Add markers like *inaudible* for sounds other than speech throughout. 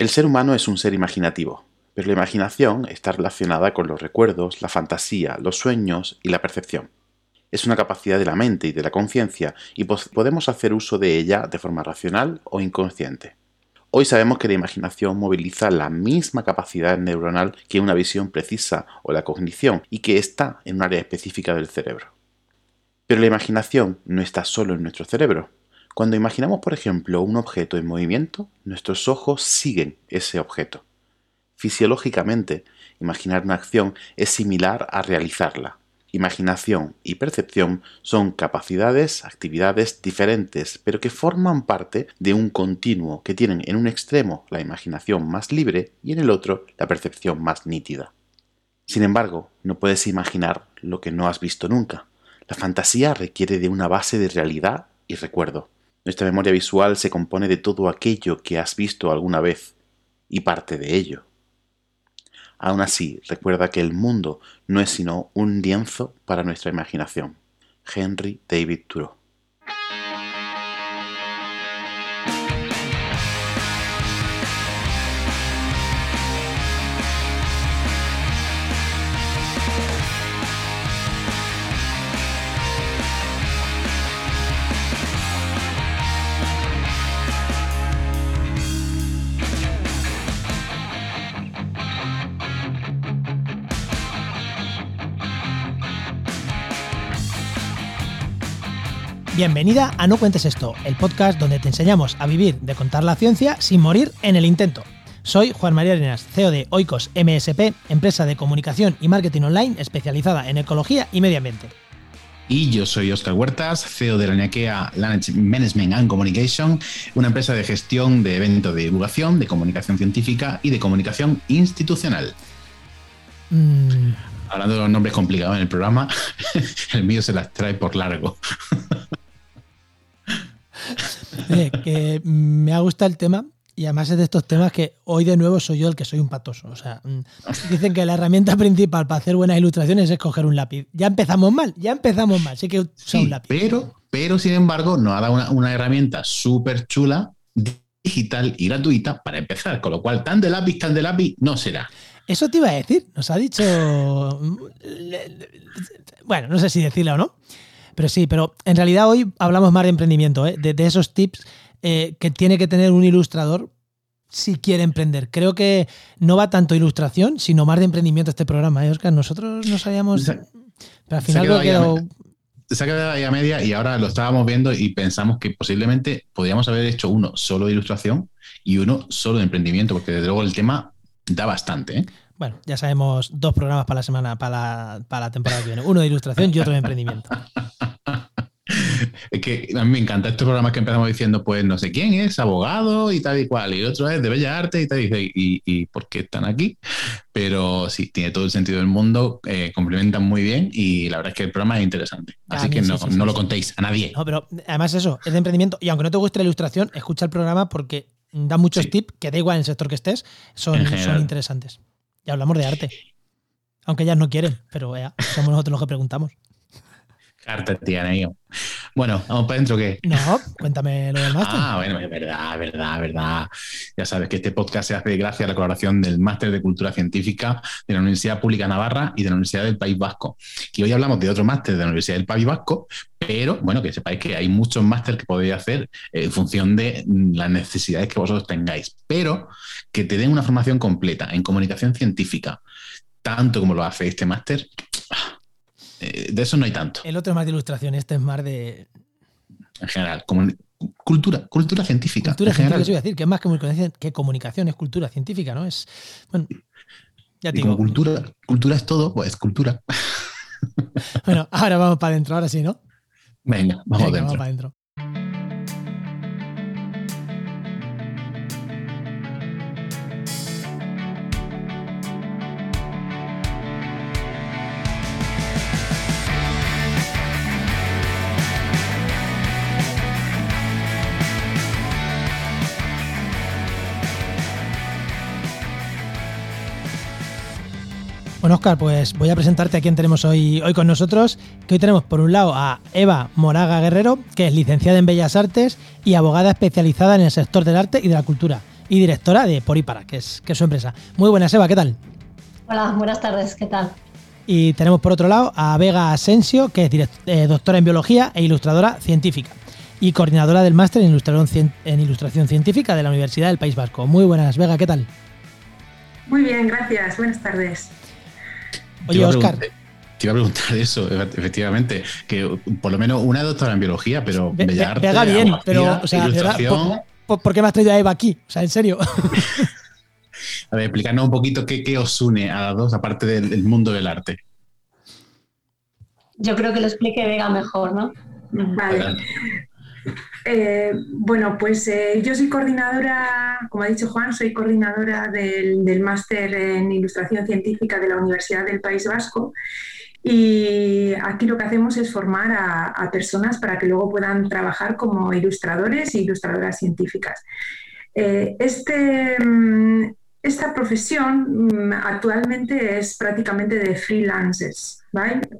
El ser humano es un ser imaginativo, pero la imaginación está relacionada con los recuerdos, la fantasía, los sueños y la percepción. Es una capacidad de la mente y de la conciencia y podemos hacer uso de ella de forma racional o inconsciente. Hoy sabemos que la imaginación moviliza la misma capacidad neuronal que una visión precisa o la cognición y que está en un área específica del cerebro. Pero la imaginación no está solo en nuestro cerebro. Cuando imaginamos, por ejemplo, un objeto en movimiento, nuestros ojos siguen ese objeto. Fisiológicamente, imaginar una acción es similar a realizarla. Imaginación y percepción son capacidades, actividades diferentes, pero que forman parte de un continuo que tienen en un extremo la imaginación más libre y en el otro la percepción más nítida. Sin embargo, no puedes imaginar lo que no has visto nunca. La fantasía requiere de una base de realidad y recuerdo. Nuestra memoria visual se compone de todo aquello que has visto alguna vez y parte de ello. Aún así, recuerda que el mundo no es sino un lienzo para nuestra imaginación. Henry David Thoreau Bienvenida a No Cuentes Esto, el podcast donde te enseñamos a vivir de contar la ciencia sin morir en el intento. Soy Juan María Arenas, CEO de Oikos MSP, empresa de comunicación y marketing online especializada en ecología y medio ambiente. Y yo soy Oscar Huertas, CEO de la NIAKEA Management and Communication, una empresa de gestión de eventos de divulgación, de comunicación científica y de comunicación institucional. Mm. Hablando de los nombres complicados en el programa, *laughs* el mío se las trae por largo. *laughs* *laughs* que me ha gustado el tema y además es de estos temas que hoy de nuevo soy yo el que soy un patoso. O sea, mm, dicen que la herramienta *laughs* principal para hacer buenas ilustraciones es coger un lápiz. Ya empezamos mal, ya empezamos mal. Sí que usa un lápiz. Pero, pero sin embargo, nos ha dado una, herramienta súper chula, digital y gratuita para empezar. Con lo cual, tan de lápiz, tan de lápiz, no será. Eso te iba a decir. Nos ha dicho. Bueno, no sé si decirlo o no. Pero sí, pero en realidad hoy hablamos más de emprendimiento, ¿eh? de, esos tips eh, que tiene que tener un ilustrador si quiere emprender. Creo que no va tanto ilustración, sino más de emprendimiento este programa, ¿eh, Oscar? Nosotros no sabíamos... pero al final ha quedado, se ha quedado ahí a media y ahora lo estábamos viendo y pensamos que posiblemente podríamos haber hecho uno solo de ilustración y uno solo de emprendimiento, porque desde luego el tema da bastante. ¿eh? Bueno, ya sabemos dos programas para la semana, para la, temporada que viene. Uno de ilustración y otro de emprendimiento. *laughs* Es que a mí me encanta estos programas que empezamos diciendo, pues no sé quién es, abogado y tal y cual, y el otro es de Bella Arte y tal, y, y, por qué están aquí. Pero sí, tiene todo el sentido del mundo, eh, complementan muy bien y la verdad es que el programa es interesante. Así que no, no lo contéis a nadie. No, pero además eso, es de emprendimiento y aunque no te guste la ilustración, escucha el programa porque da muchos tips que da igual en el sector que estés, son, son interesantes. Ya hablamos de arte. Aunque ellas no quieren, pero somos nosotros los que preguntamos. Carta tiene. Bueno, vamos para adentro, ¿qué? No, cuéntame lo del máster. Ah, bueno, es verdad, verdad, verdad. Ya sabes que este podcast se hace gracias a la colaboración del Máster de Cultura Científica de la Universidad Pública Navarra y de la Universidad del País Vasco. Y hoy hablamos de otro máster de la Universidad del País Vasco, pero bueno, que sepáis que hay muchos másteres que podéis hacer en función de las necesidades que vosotros tengáis, pero que te den una formación completa en comunicación científica, tanto como lo hace este máster eh, de eso no hay tanto. El otro es más de ilustración, este es más de. En general, como cultura, cultura científica. Cultura científica, eso iba a decir, que es más que comunicación, que comunicación, es cultura científica, ¿no? Es. Bueno, ya digo. cultura, cultura es todo, pues cultura. *laughs* bueno, ahora vamos para adentro, ahora sí, ¿no? Venga, vamos Vamos para adentro. Bueno, Oscar, pues voy a presentarte a quien tenemos hoy, hoy con nosotros. Que hoy tenemos por un lado a Eva Moraga Guerrero, que es licenciada en Bellas Artes y abogada especializada en el sector del arte y de la cultura. y directora de Por y Para, que es, que es su empresa. Muy buenas, Eva, ¿qué tal? Hola, buenas tardes, ¿qué tal? Y tenemos por otro lado a Vega Asensio, que es eh, doctora en biología e ilustradora científica y coordinadora del máster en ilustración, en ilustración científica de la Universidad del País Vasco. Muy buenas, Vega, ¿qué tal? Muy bien, gracias. Buenas tardes. Oye, Oscar. Te iba a preguntar eso, efectivamente, que por lo menos una doctora en biología, pero Vega bien, pero, o sea, ¿por, qué me has traído a Eva aquí? O sea, en serio. *laughs* a ver, explícanos un poquito qué, qué os une a las dos, aparte del mundo del arte. Yo creo que lo explique Vega mejor, ¿no? Vale. Eh, bueno, pues eh, yo soy coordinadora, como ha dicho Juan, soy coordinadora del, máster en Ilustración Científica de la Universidad del País Vasco y aquí lo que hacemos es formar a, personas para que luego puedan trabajar como ilustradores e ilustradoras científicas. Eh, este, mm, esta profesión mm, actualmente es prácticamente de freelancers,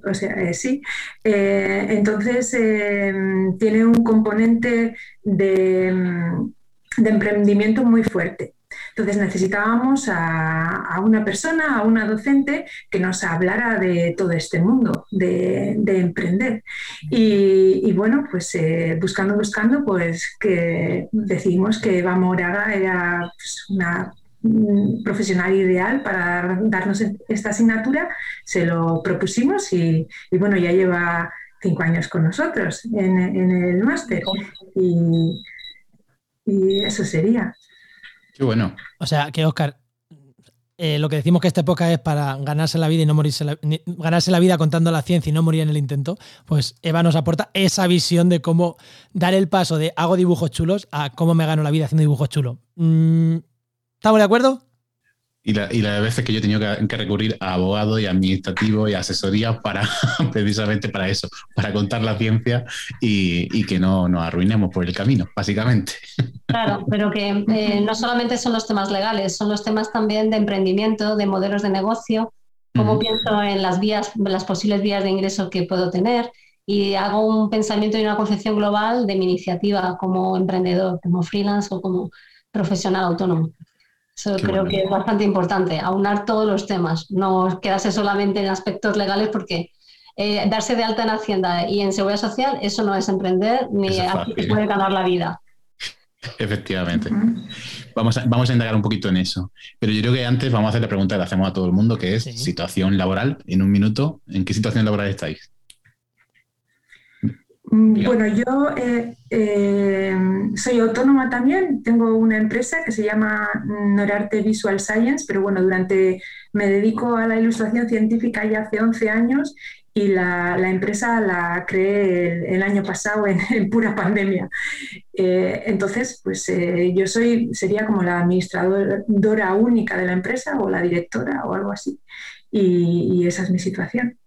O sea, eh, sí. Eh, entonces, eh, tiene un componente de, mm, de, emprendimiento muy fuerte. Entonces necesitábamos a, una persona, a una docente que nos hablara de todo este mundo, de, emprender. Y, bueno, pues buscando, buscando, pues que decidimos que Eva Moraga era pues, una profesional ideal para darnos esta asignatura, se lo propusimos y, bueno, ya lleva cinco años con nosotros en, el máster y, eso sería. Qué bueno. O sea, que Oscar, eh, lo que decimos que esta época es para ganarse la vida y no morirse ganarse la vida contando la ciencia y no morir en el intento, pues Eva nos aporta esa visión de cómo dar el paso de hago dibujos chulos a cómo me gano la vida haciendo dibujos chulos. Mm, ¿Estamos de acuerdo? Y la, y la veces que yo he tenido que, recurrir a abogado y administrativo y asesoría para *laughs* precisamente para eso, para contar la ciencia y, que no nos arruinemos por el camino, básicamente. Claro, pero que eh, no solamente son los temas legales, son los temas también de emprendimiento, de modelos de negocio, cómo pienso en las vías, las posibles vías de ingreso que puedo tener y hago un pensamiento y una concepción global de mi iniciativa como emprendedor, como freelance o como profesional autónomo. Eso creo que es bastante importante, aunar todos los temas, no quedarse solamente en aspectos legales porque eh, darse de alta en Hacienda y en Seguridad Social, eso no es emprender ni aquí se puede ganar la vida. Efectivamente. Vamos a, vamos a indagar un poquito en eso. Pero yo creo que antes vamos a hacer la pregunta que le hacemos a todo el mundo, que es situación laboral. En un minuto, ¿en qué situación laboral estáis? Mm, bueno, yo eh, eh, soy autónoma también, tengo una empresa que se llama Norarte Visual Science, pero bueno, durante me dedico a la ilustración científica ya hace 11 años y la, empresa la creé el, año pasado *laughs* en, pura pandemia. Eh, entonces, pues yo soy, sería como la administradora única de la empresa o la directora o algo así. y esa es mi situación.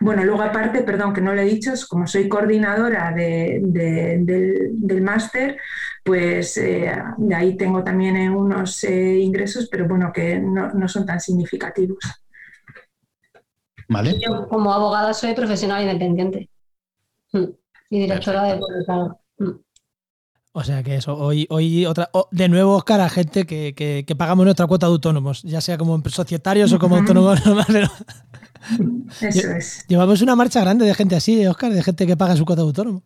Bueno, luego aparte, perdón, que no lo he dicho, como soy coordinadora del, máster, pues eh, de ahí tengo también unos eh, ingresos, pero bueno, que no, son tan significativos. ¿Vale? Yo como abogada soy profesional independiente mm. y directora de mm. O sea que eso, hoy, hoy otra, de nuevo, Oscar, a gente que, pagamos nuestra cuota de autónomos, ya sea como societarios o como autónomos. *laughs* *laughs* Eso es. Llevamos una marcha grande de gente así, Oscar, de gente que paga su cuota de autónomo.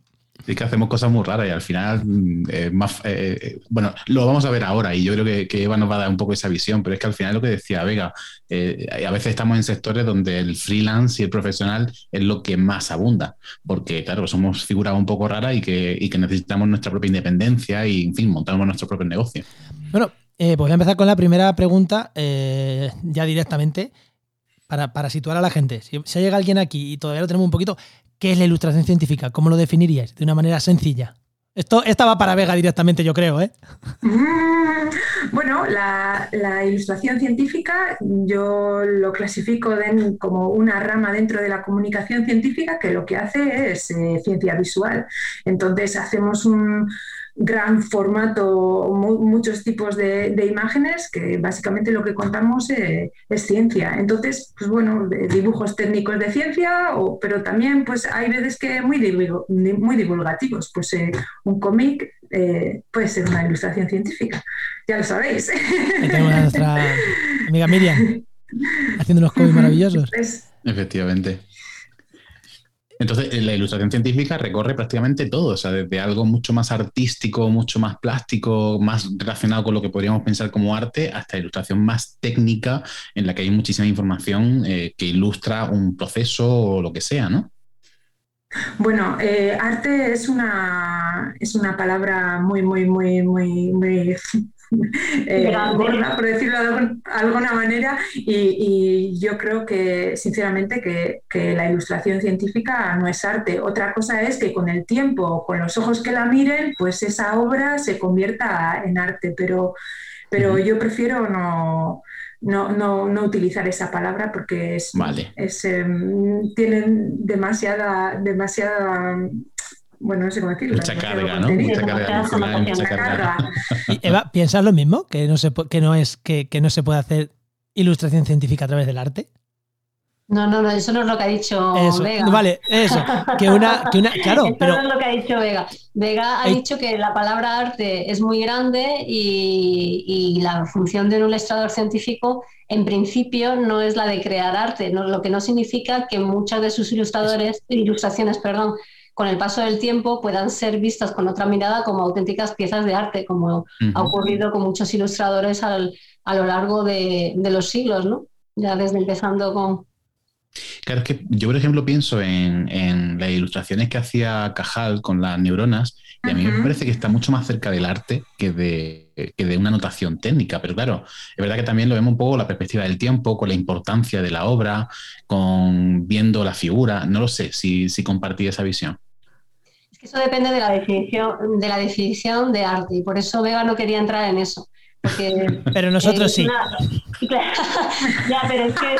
Sí que hacemos cosas muy raras y al final, mm, eh, más, eh, eh, bueno, lo vamos a ver ahora y yo creo que, Eva nos va a dar un poco esa visión, pero es que al final lo que decía Vega, a veces estamos en sectores donde el freelance y el profesional es lo que más abunda, porque claro, somos figuras un poco raras y que, y que necesitamos nuestra propia independencia y, en fin, montamos nuestro propio negocio. Bueno, pues voy a empezar con la primera pregunta ya directamente para, situar a la gente, si, si llega alguien aquí y todavía lo tenemos un poquito, ¿qué es la ilustración científica? ¿Cómo lo definirías de una manera sencilla? Esto, esta va para Vega directamente, yo creo, ¿eh? *laughs* Bueno, la, ilustración científica yo lo clasifico como una rama dentro de la comunicación científica que lo que hace es eh, ciencia visual. Entonces hacemos un, gran formato, muchos tipos de, imágenes, que básicamente lo que contamos eh, es ciencia. Entonces, pues bueno, dibujos técnicos de ciencia, o, pero también pues hay veces que muy, muy divulgativos. Pues eh, un cómic eh, puede ser una ilustración científica, ya lo sabéis. tenemos a nuestra amiga Miriam haciendo unos cómics maravillosos. Efectivamente. Entonces, eh, la ilustración científica recorre prácticamente todo, o sea, desde algo mucho más artístico, mucho más plástico, más relacionado con lo que podríamos pensar como arte, hasta ilustración más técnica, en la que hay muchísima información eh, que ilustra un proceso o lo que sea, ¿no? Bueno, eh, arte es una, es una palabra muy, muy, muy, muy, muy *laughs* eh, por decirlo de alguna manera, y, yo creo que, sinceramente, que, la ilustración científica no es arte. Otra cosa es que con el tiempo, con los ojos que la miren, pues esa obra se convierta en arte, pero, pero yo prefiero no, no, utilizar esa palabra porque es, em, tienen demasiada, demasiada bueno, no sé cómo decirlo. Mucha carga, ¿no? Mucha carga, mucha carga. Eva, ¿piensas lo mismo? ¿Que no se, que no es, que, que no se puede hacer ilustración científica a través del arte? No, no, no, eso no es lo que ha dicho Vega. Vale, eso. Que una, que una, *laughs* claro, eso pero... no es lo que ha dicho Vega. Vega ha dicho que la palabra arte es muy grande y, y, la función de un ilustrador científico, en principio, no es la de crear arte, no, lo que no significa que muchas de sus ilustradores, ilustraciones, perdón, con el paso del tiempo puedan ser vistas con otra mirada como auténticas piezas de arte, como ha ocurrido con muchos ilustradores a lo largo de, los siglos, ¿no? Ya desde empezando con... Claro, es que yo, por ejemplo, pienso en, las ilustraciones que hacía Cajal con las neuronas, y a mí me parece que está mucho más cerca del arte que de, que de una notación técnica. Pero claro, es verdad que también lo vemos un poco la perspectiva del tiempo, con la importancia de la obra, con viendo la figura. No lo sé si, si compartí esa visión. Eso depende de la definición de la definición de arte y por eso Vega no quería entrar en eso. *laughs* pero nosotros sí. *laughs* *laughs* ya, pero es que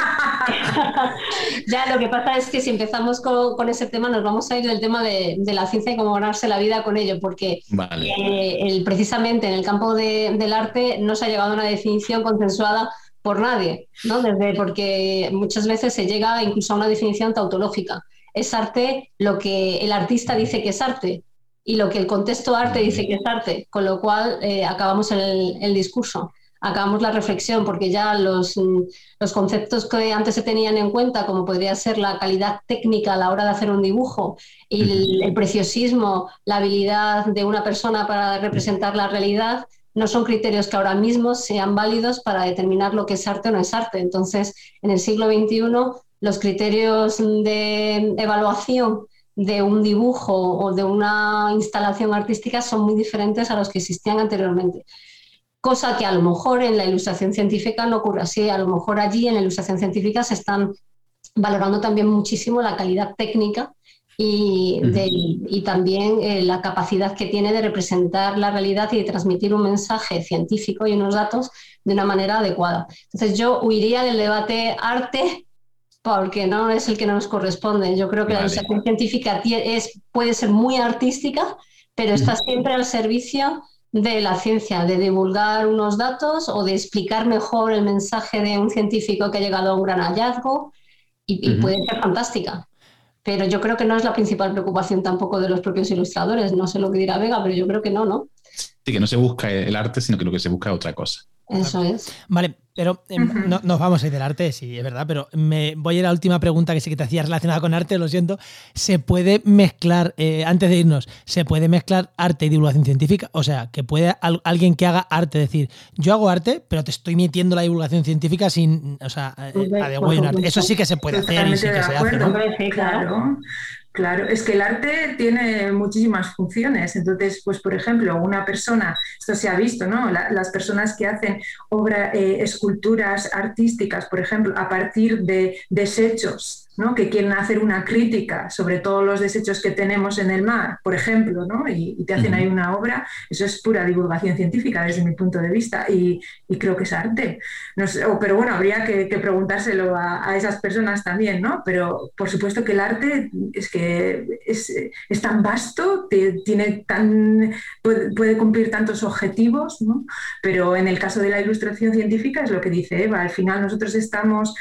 ya lo que pasa es que si empezamos con, ese tema nos vamos a ir del tema de, la ciencia y cómo ganarse la vida con ello, porque eh, precisamente en el campo del arte no se ha llegado a una definición consensuada por nadie, ¿no? Desde porque muchas veces se llega incluso a una definición tautológica es arte lo que el artista dice que es arte y lo que el contexto arte dice que es arte, con lo cual eh, acabamos el, discurso, acabamos la reflexión, porque ya los, los, conceptos que antes se tenían en cuenta, como podría ser la calidad técnica a la hora de hacer un dibujo y el preciosismo, la habilidad de una persona para representar la realidad, no son criterios que ahora mismo sean válidos para determinar lo que es arte o no es arte. Entonces, en el siglo XXI los criterios de evaluación de un dibujo o de una instalación artística son muy diferentes a los que existían anteriormente. Cosa que a lo mejor en la ilustración científica no ocurre así. A lo mejor allí en la ilustración científica se están valorando también muchísimo la calidad técnica y, y también eh, la capacidad que tiene de representar la realidad y de transmitir un mensaje científico y unos datos de una manera adecuada. Entonces yo huiría del debate arte porque no es el que nos corresponde. Yo creo que la ilustración científica es, puede ser muy artística, pero está siempre al servicio de la ciencia, de divulgar unos datos o de explicar mejor el mensaje de un científico que ha llegado a un gran hallazgo y, puede ser fantástica. Pero yo creo que no es la principal preocupación tampoco de los propios ilustradores. No sé lo que dirá Vega, pero yo creo que no, ¿no? Sí, que no se busca el arte, sino que lo que se busca es otra cosa. Eso es. Vale, pero em, no, nos vamos a ir del arte, sí, es verdad, pero me voy a ir a la última pregunta que sí que te hacía relacionada con arte, lo siento. ¿Se puede mezclar, eh, antes de irnos, ¿se puede mezclar arte y divulgación científica? O sea, que puede alguien que haga arte decir, yo hago arte, pero te estoy metiendo la divulgación científica sin, o sea, eh, Eso sí que se puede hacer y sí que se hace. ¿no? claro. Claro, es que el arte tiene muchísimas funciones. Entonces, pues por ejemplo, una persona, esto se ha visto, ¿no? las personas que hacen obra, eh, esculturas artísticas, por ejemplo, a partir de desechos ¿no? que quieren hacer una crítica sobre todos los desechos que tenemos en el mar, por ejemplo, ¿no? y, te hacen ahí una obra, eso es pura divulgación científica desde mi punto de vista y, creo que es arte. No pero bueno, habría que, preguntárselo a, esas personas también, ¿no? pero por supuesto que el arte es que es, tan vasto, tiene tan, puede, puede, cumplir tantos objetivos, ¿no? pero en el caso de la ilustración científica es lo que dice Eva, al final nosotros estamos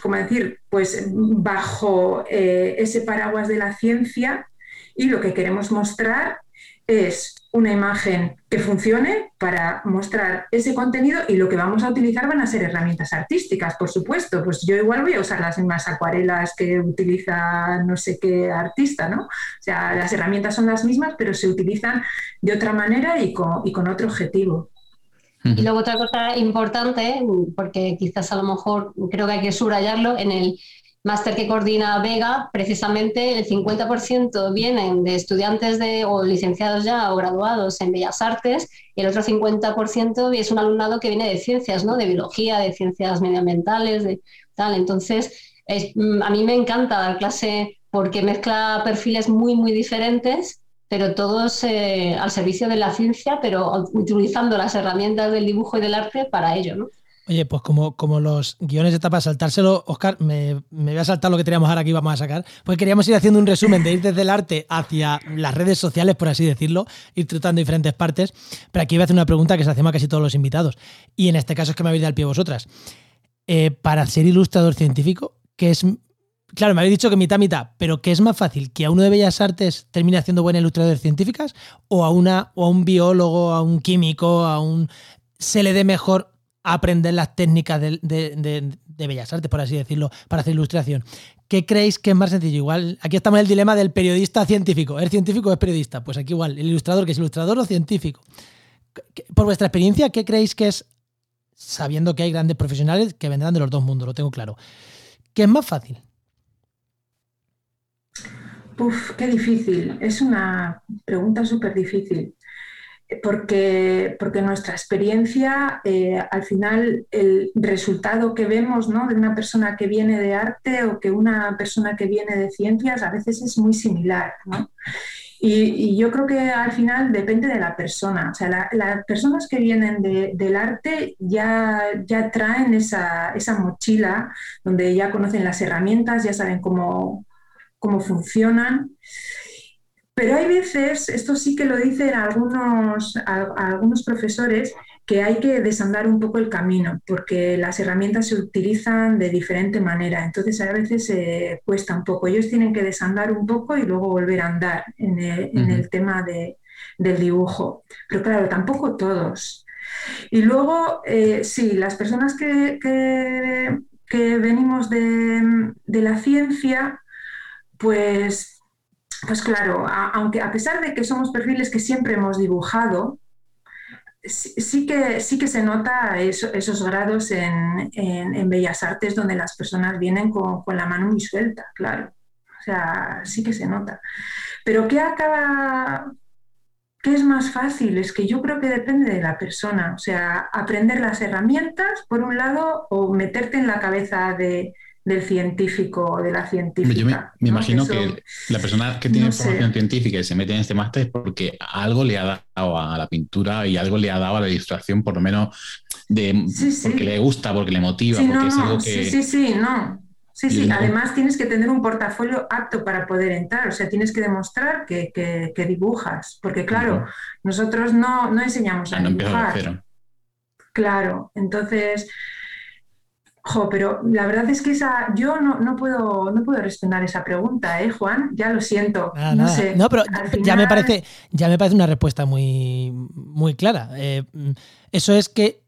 ¿cómo decir? Pues bajo eh, ese paraguas de la ciencia y lo que queremos mostrar es una imagen que funcione para mostrar ese contenido y lo que vamos a utilizar van a ser herramientas artísticas, por supuesto. Pues yo igual voy a usar las mismas acuarelas que utiliza no sé qué artista, ¿no? O sea, las herramientas son las mismas, pero se utilizan de otra manera y con otro objetivo. Y luego otra cosa importante, porque quizás a lo mejor creo que hay que subrayarlo, en el máster que coordina Vega, precisamente el 50% vienen de estudiantes de, o licenciados ya o graduados en Bellas Artes y el otro 50% es un alumnado que viene de ciencias, ¿no? de biología, de ciencias medioambientales, de tal. Entonces, a mí me encanta dar clase porque mezcla perfiles muy, muy diferentes pero todos eh, al servicio de la ciencia, pero utilizando las herramientas del dibujo y del arte para ello, ¿no? Oye, pues como, como los guiones de para saltárselo, Oscar, me, voy a saltar lo que teníamos ahora que íbamos a sacar, porque queríamos ir haciendo un resumen de ir desde el arte hacia las redes sociales, por así decirlo, ir tratando diferentes partes, pero aquí voy a hacer una pregunta que se hacemos a casi todos los invitados, y en este caso es que me habéis dado al pie vosotras. Eh, para ser ilustrador científico, ¿qué es Claro, me habéis dicho que mitad, mitad, pero ¿qué es más fácil? ¿Que a uno de Bellas Artes termine haciendo buenas ilustraciones científicas? ¿O a, una, o a un biólogo, a un químico, a un. se le dé mejor aprender las técnicas de, Bellas Artes, por así decirlo, para hacer ilustración? ¿Qué creéis que es más sencillo? Igual, aquí estamos en el dilema del periodista científico. ¿Es científico o es periodista? Pues aquí igual, el ilustrador, que es ilustrador o científico. Por vuestra experiencia, ¿qué creéis que es, sabiendo que hay grandes profesionales que vendrán de los dos mundos, lo tengo claro? ¿Qué es más fácil? Uf, qué difícil. Es una pregunta súper difícil. Porque, porque nuestra experiencia, eh, al final, el resultado que vemos ¿no? de una persona que viene de arte o que una persona que viene de ciencias a veces es muy similar. Y, yo creo que al final depende de la persona. O sea, las personas que vienen del arte ya, ya traen esa, esa mochila donde ya conocen las herramientas, ya saben cómo, cómo funcionan. Pero hay veces, esto sí que lo dicen algunos, algunos profesores, que hay que desandar un poco el camino, porque las herramientas se utilizan de diferente manera. Entonces a veces cuesta un poco. Ellos tienen que desandar un poco y luego volver a andar en el, tema del dibujo. Pero claro, tampoco todos. Y luego, eh, sí, las personas que, que, venimos de, de la ciencia, pues, pues claro, aunque a pesar de que somos perfiles que siempre hemos dibujado, sí, que, sí que se nota esos grados en, Bellas Artes donde las personas vienen con, la mano muy suelta, claro. O sea, sí que se nota. Pero ¿qué acaba, ¿Qué es más fácil? Es que yo creo que depende de la persona. O sea, aprender las herramientas, por un lado, o meterte en la cabeza de, del científico o de la científica. Yo me, imagino que, la persona que tiene formación científica y se mete en este máster es porque algo le ha dado a la pintura y algo le ha dado a la ilustración, por lo menos de porque le gusta, porque le motiva, porque es algo que. Sí, sí, sí, no. Sí, sí, además tienes que tener un portafolio apto para poder entrar, o sea, tienes que demostrar que, que, dibujas, porque claro, nosotros no, no enseñamos a ah, dibujar. Claro, entonces, Jo, pero la verdad es que esa, yo no, no, puedo, no puedo responder esa pregunta, ¿eh, Juan? Ya lo siento. no sé. No, pero ya me parece, ya me parece una respuesta muy, muy clara. Eh, eso es que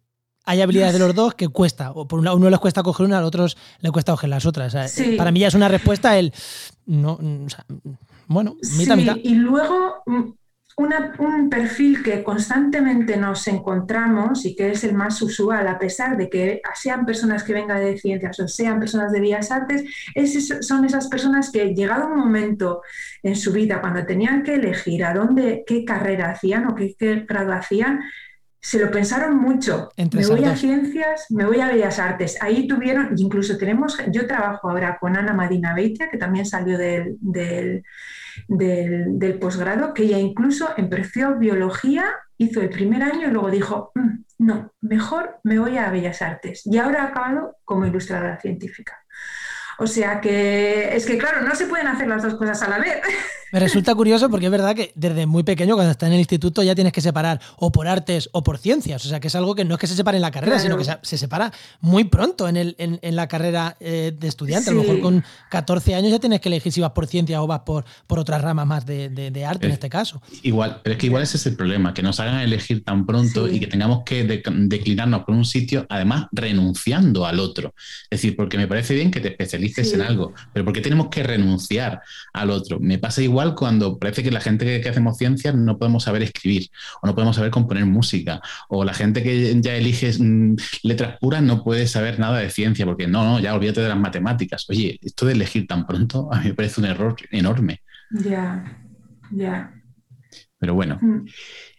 hay habilidades de los dos que cuesta. O por uno les cuesta coger una, a otros les cuesta coger las otras. Para mí ya es una respuesta el. No, bueno, mitad, mitad. Y luego un perfil que constantemente nos encontramos y que es el más usual, a pesar de que sean personas que vengan de ciencias o sean personas de bellas artes, son esas personas que llegado un momento en su vida, cuando tenían que elegir a dónde, qué carrera hacían o qué grado hacían, se lo pensaron mucho. me voy a ciencias, me voy a bellas artes. Ahí tuvieron, incluso tenemos, yo trabajo ahora con Ana Madina Beitia, que también salió del, del, del, posgrado, que ella incluso empezó biología, hizo el primer año y luego dijo, mm, no, mejor me voy a bellas artes. Y ahora ha acabado como ilustradora científica. O sea que es que, claro, no se pueden hacer las dos cosas a la vez. *laughs* Me resulta curioso porque es verdad que desde muy pequeño, cuando estás en el instituto, ya tienes que separar o por artes o por ciencias. O sea que es algo que no es que se separe en la carrera, sino que se, separa muy pronto en, el, en, la carrera eh, de estudiante. A lo mejor con 14 años ya tienes que elegir si vas por ciencias o vas por, por otras ramas más de, arte en este caso. Igual, pero es que igual ese es el problema, que nos hagan elegir tan pronto y que tengamos que declinarnos por un sitio, además renunciando al otro. Es decir, porque me parece bien que te especialices en algo, pero ¿por qué tenemos que renunciar al otro? Me pasa igual cuando parece que la gente que, hacemos ciencias no podemos saber escribir o no podemos saber componer música o la gente que ya elige mm, letras puras no puede saber nada de ciencia porque no, no, ya olvídate de las matemáticas. Oye, esto de elegir tan pronto a mí me parece un error enorme. Ya, ya. Pero bueno. Mm.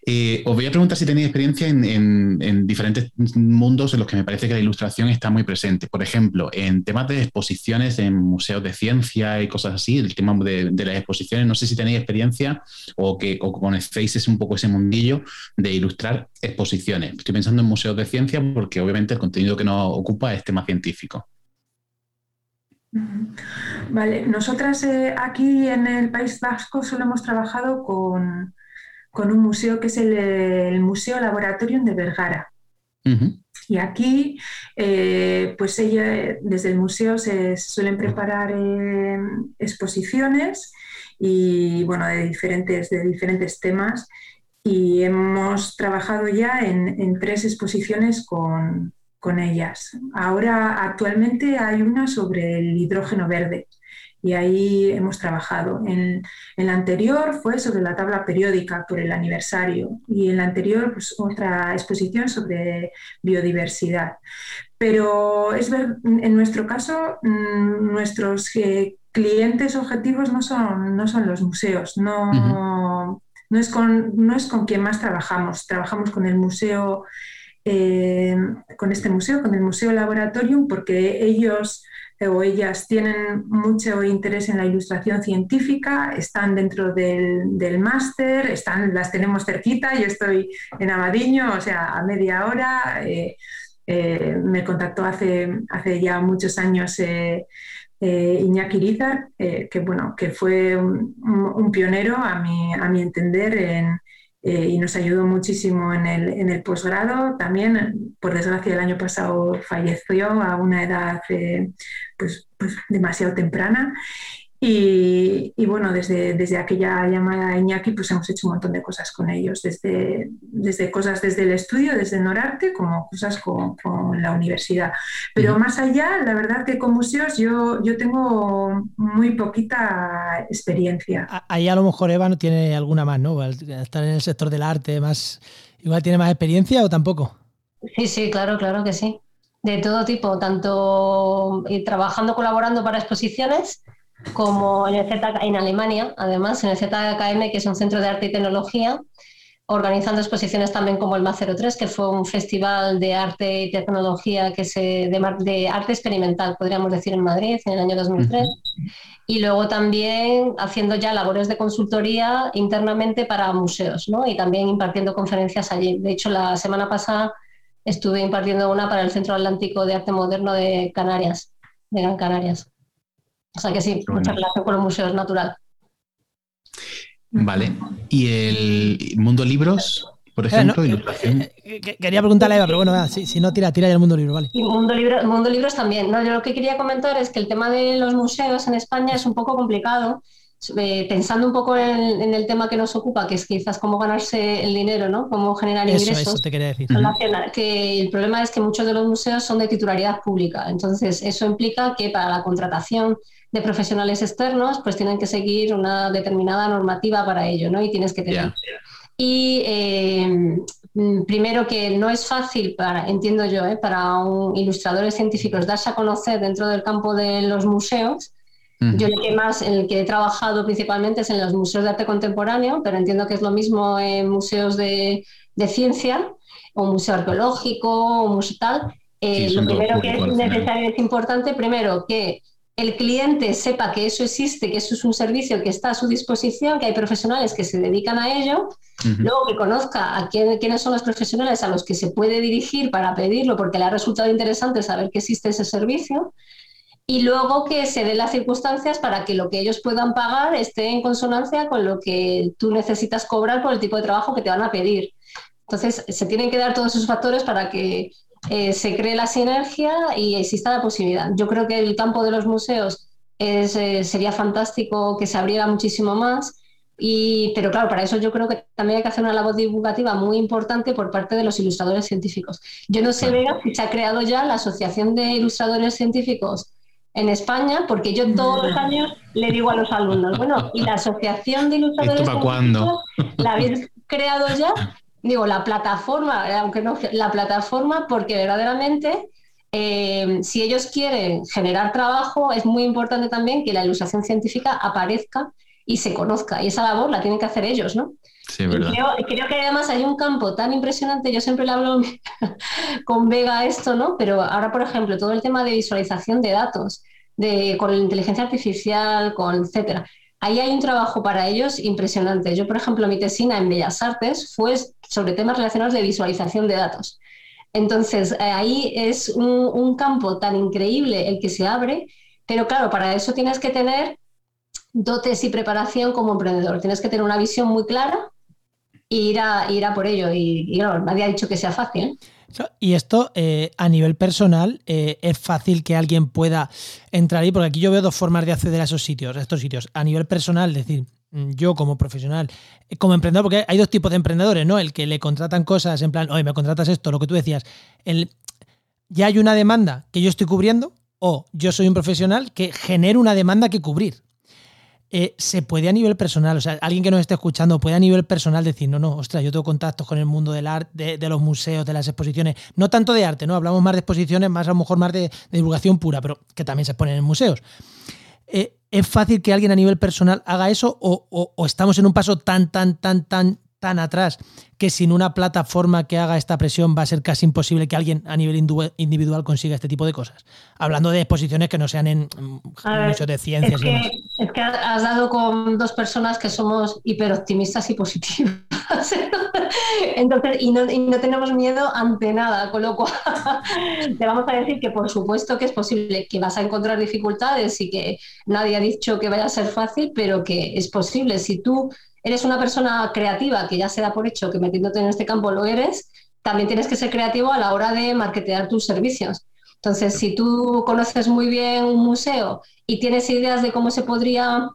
Eh, os voy a preguntar si tenéis experiencia en, diferentes mundos en los que me parece que la ilustración está muy presente. Por ejemplo, en temas de exposiciones en museos de ciencia y cosas así, el tema de, las exposiciones, no sé si tenéis experiencia o que o conocéis un poco ese mundillo de ilustrar exposiciones. Estoy pensando en museos de ciencia porque obviamente el contenido que nos ocupa es tema científico. Vale, nosotras eh, aquí en el País Vasco solo hemos trabajado con con un museo que es el, Museo Laboratorium de Vergara. Y aquí, eh, pues ella, desde el museo se suelen preparar eh, exposiciones y bueno, de diferentes, de diferentes temas. Y hemos trabajado ya en, tres exposiciones con, con, ellas. Ahora, actualmente hay una sobre el hidrógeno verde y ahí hemos trabajado. En, en, la anterior fue sobre la tabla periódica por el aniversario y en la anterior pues, otra exposición sobre biodiversidad. Pero es ver, en nuestro caso, mm, nuestros eh, clientes objetivos no son, no son los museos, no, no, es con, no es con quien más trabajamos. Trabajamos con el museo, eh, con este museo, con el Museo Laboratorium, porque ellos o ellas tienen mucho interés en la ilustración científica, están dentro del, máster, están, las tenemos cerquita, yo estoy en Abadiño, o sea, a media hora. Eh, eh, me contactó hace, hace ya muchos años eh, Iñaki Irizar, que, bueno, que fue un, pionero, a mi, a mi entender, en, eh, y nos ayudó muchísimo en el, en el posgrado. También, por desgracia, el año pasado falleció a una edad eh, pues, pues demasiado temprana y, bueno, desde, desde aquella llamada a Iñaki, pues hemos hecho un montón de cosas con ellos, desde, desde cosas desde el estudio, desde Norarte, como cosas con, la universidad. Pero más allá, la verdad que con museos yo, yo tengo muy poquita experiencia. Ahí a lo mejor Eva no tiene alguna más, ¿no? estar en el sector del arte, más, igual tiene más experiencia o tampoco. Sí, sí, claro, claro que sí. De todo tipo, tanto trabajando, colaborando para exposiciones, como en, el Z, en Alemania, además, en el ZKM, que es un centro de arte y tecnología, organizando exposiciones también como el MA03, que fue un festival de arte y tecnología que se, de, arte experimental, podríamos decir, en Madrid en el año 2003. Y luego también haciendo ya labores de consultoría internamente para museos, ¿no? Y también impartiendo conferencias allí. De hecho, la semana pasada estuve impartiendo una para el Centro Atlántico de Arte Moderno de Canarias, de Gran Canarias. O sea que sí, mucha relación con los museos natural. Vale. ¿Y el mundo libros? Por ejemplo, ilustración. Eh, eh, quería preguntarle a Eva, pero bueno, si, no tira, tira ya el mundo libro, vale. Y mundo, libro, mundo libros también. No, yo lo que quería comentar es que el tema de los museos en España es un poco complicado eh, pensando un poco en, el tema que nos ocupa, que es quizás cómo ganarse el dinero, ¿no? Cómo generar ingresos. Eso te quería decir. Que el problema es que muchos de los museos son de titularidad pública. Entonces, eso implica que para la contratación de profesionales externos, pues tienen que seguir una determinada normativa para ello, ¿no? Y tienes que tener. Y eh, primero que no es fácil para, entiendo yo, ¿eh? para un ilustradores científicos darse a conocer dentro del campo de los museos yo el que más, el que he trabajado principalmente es en los museos de arte contemporáneo, pero entiendo que es lo mismo en museos de, ciencia. o museo arqueológico o museo tal, eh, lo primero que es necesario, es importante, primero que el cliente sepa que eso existe, que eso es un servicio que está a su disposición, que hay profesionales que se dedican a ello, luego que conozca a quiénes son los profesionales a los que se puede dirigir para pedirlo porque le ha resultado interesante saber que existe ese servicio, y luego que se den las circunstancias para que lo que ellos puedan pagar esté en consonancia con lo que tú necesitas cobrar por el tipo de trabajo que te van a pedir. Entonces, se tienen que dar todos esos factores para que eh, se cree la sinergia y exista la posibilidad. Yo creo que el campo de los museos eh, sería fantástico que se abriera muchísimo más. Y, pero claro, para eso yo creo que también hay que hacer una labor divulgativa muy importante por parte de los ilustradores científicos. Yo no sé, Vega, si se ha creado ya la Asociación de Ilustradores Científicos en España, porque yo todos los años le digo a los alumnos, bueno, ¿y la Asociación de Ilustradores ¿Esto para cuándo? la habéis *laughs* creado ya? Digo, la plataforma, aunque no, la plataforma, porque verdaderamente eh, si ellos quieren generar trabajo, es muy importante también que la ilustración científica aparezca y se conozca. Y esa labor la tienen que hacer ellos, ¿no? Sí, verdad. Creo, que además hay un campo tan impresionante, yo siempre le hablo *laughs* con Vega esto, ¿no? Pero ahora, por ejemplo, todo el tema de visualización de datos, de, con la inteligencia artificial, con etcétera. Ahí hay un trabajo para ellos impresionante. Yo, por ejemplo, mi tesina en Bellas Artes fue sobre temas relacionados de visualización de datos. Entonces, eh, ahí es un, campo tan increíble el que se abre, pero claro, para eso tienes que tener dotes y preparación como emprendedor. Tienes que tener una visión muy clara e ir a, por ello. Y, nadie ha dicho que sea fácil. Y esto eh, a nivel personal eh, es fácil que alguien pueda entrar ahí, porque aquí yo veo dos formas de acceder a esos sitios, a estos sitios. A nivel personal, es decir, mm, yo como profesional, eh, como emprendedor, porque hay dos tipos de emprendedores, ¿no? El que le contratan cosas en plan, oye, me contratas esto, lo que tú decías. El, ya hay una demanda que yo estoy cubriendo, o yo soy un profesional que genero una demanda que cubrir. Eh, se puede a nivel personal, o sea, alguien que nos esté escuchando puede a nivel personal decir, no, no, ostras, yo tengo contactos con el mundo del arte, de, los museos, de las exposiciones, no tanto de arte, ¿no? Hablamos más de exposiciones, más a lo mejor más de, divulgación pura, pero que también se ponen en museos. Eh, ¿Es fácil que alguien a nivel personal haga eso o, o estamos en un paso tan, tan, tan, tan tan atrás que sin una plataforma que haga esta presión va a ser casi imposible que alguien a nivel individual consiga este tipo de cosas. Hablando de exposiciones que no sean en mucho de ciencias. Es que, es que has dado con dos personas que somos hiperoptimistas y positivas. *laughs* Entonces, y no, y no, tenemos miedo ante nada, con lo cual *laughs* te vamos a decir que por supuesto que es posible, que vas a encontrar dificultades y que nadie ha dicho que vaya a ser fácil, pero que es posible. Si tú eres una persona creativa, que ya se da por hecho que metiéndote en este campo lo eres, también tienes que ser creativo a la hora de marketear tus servicios. Entonces, si tú conoces muy bien un museo y tienes ideas de cómo se podría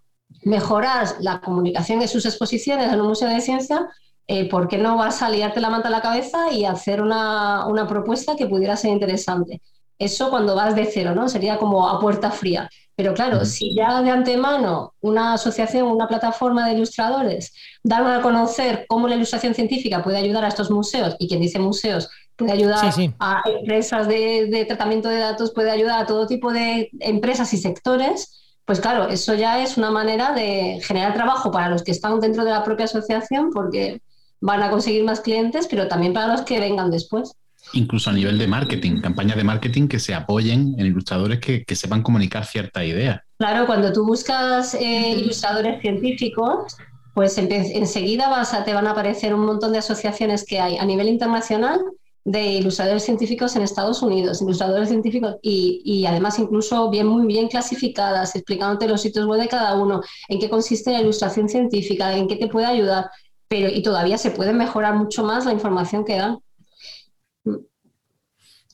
mejorar la comunicación de sus exposiciones en un museo de ciencia, eh, ¿por qué no vas a liarte la manta a la cabeza y hacer una, una propuesta que pudiera ser interesante? Eso cuando vas de cero, ¿no? Sería como a puerta fría. Pero claro, si ya de antemano una asociación, una plataforma de ilustradores dan a conocer cómo la ilustración científica puede ayudar a estos museos, y quien dice museos puede ayudar a empresas de, tratamiento de datos, puede ayudar a todo tipo de empresas y sectores, pues claro, eso ya es una manera de generar trabajo para los que están dentro de la propia asociación, porque van a conseguir más clientes, pero también para los que vengan después incluso a nivel de marketing, campañas de marketing que se apoyen en ilustradores que, sepan comunicar cierta idea. Claro, cuando tú buscas eh, ilustradores científicos, pues enseguida vas a, te van a aparecer un montón de asociaciones que hay a nivel internacional de ilustradores científicos en Estados Unidos, ilustradores científicos y, y, además incluso bien muy bien clasificadas, explicándote los sitios web de cada uno, en qué consiste la ilustración científica, en qué te puede ayudar, pero y todavía se puede mejorar mucho más la información que dan.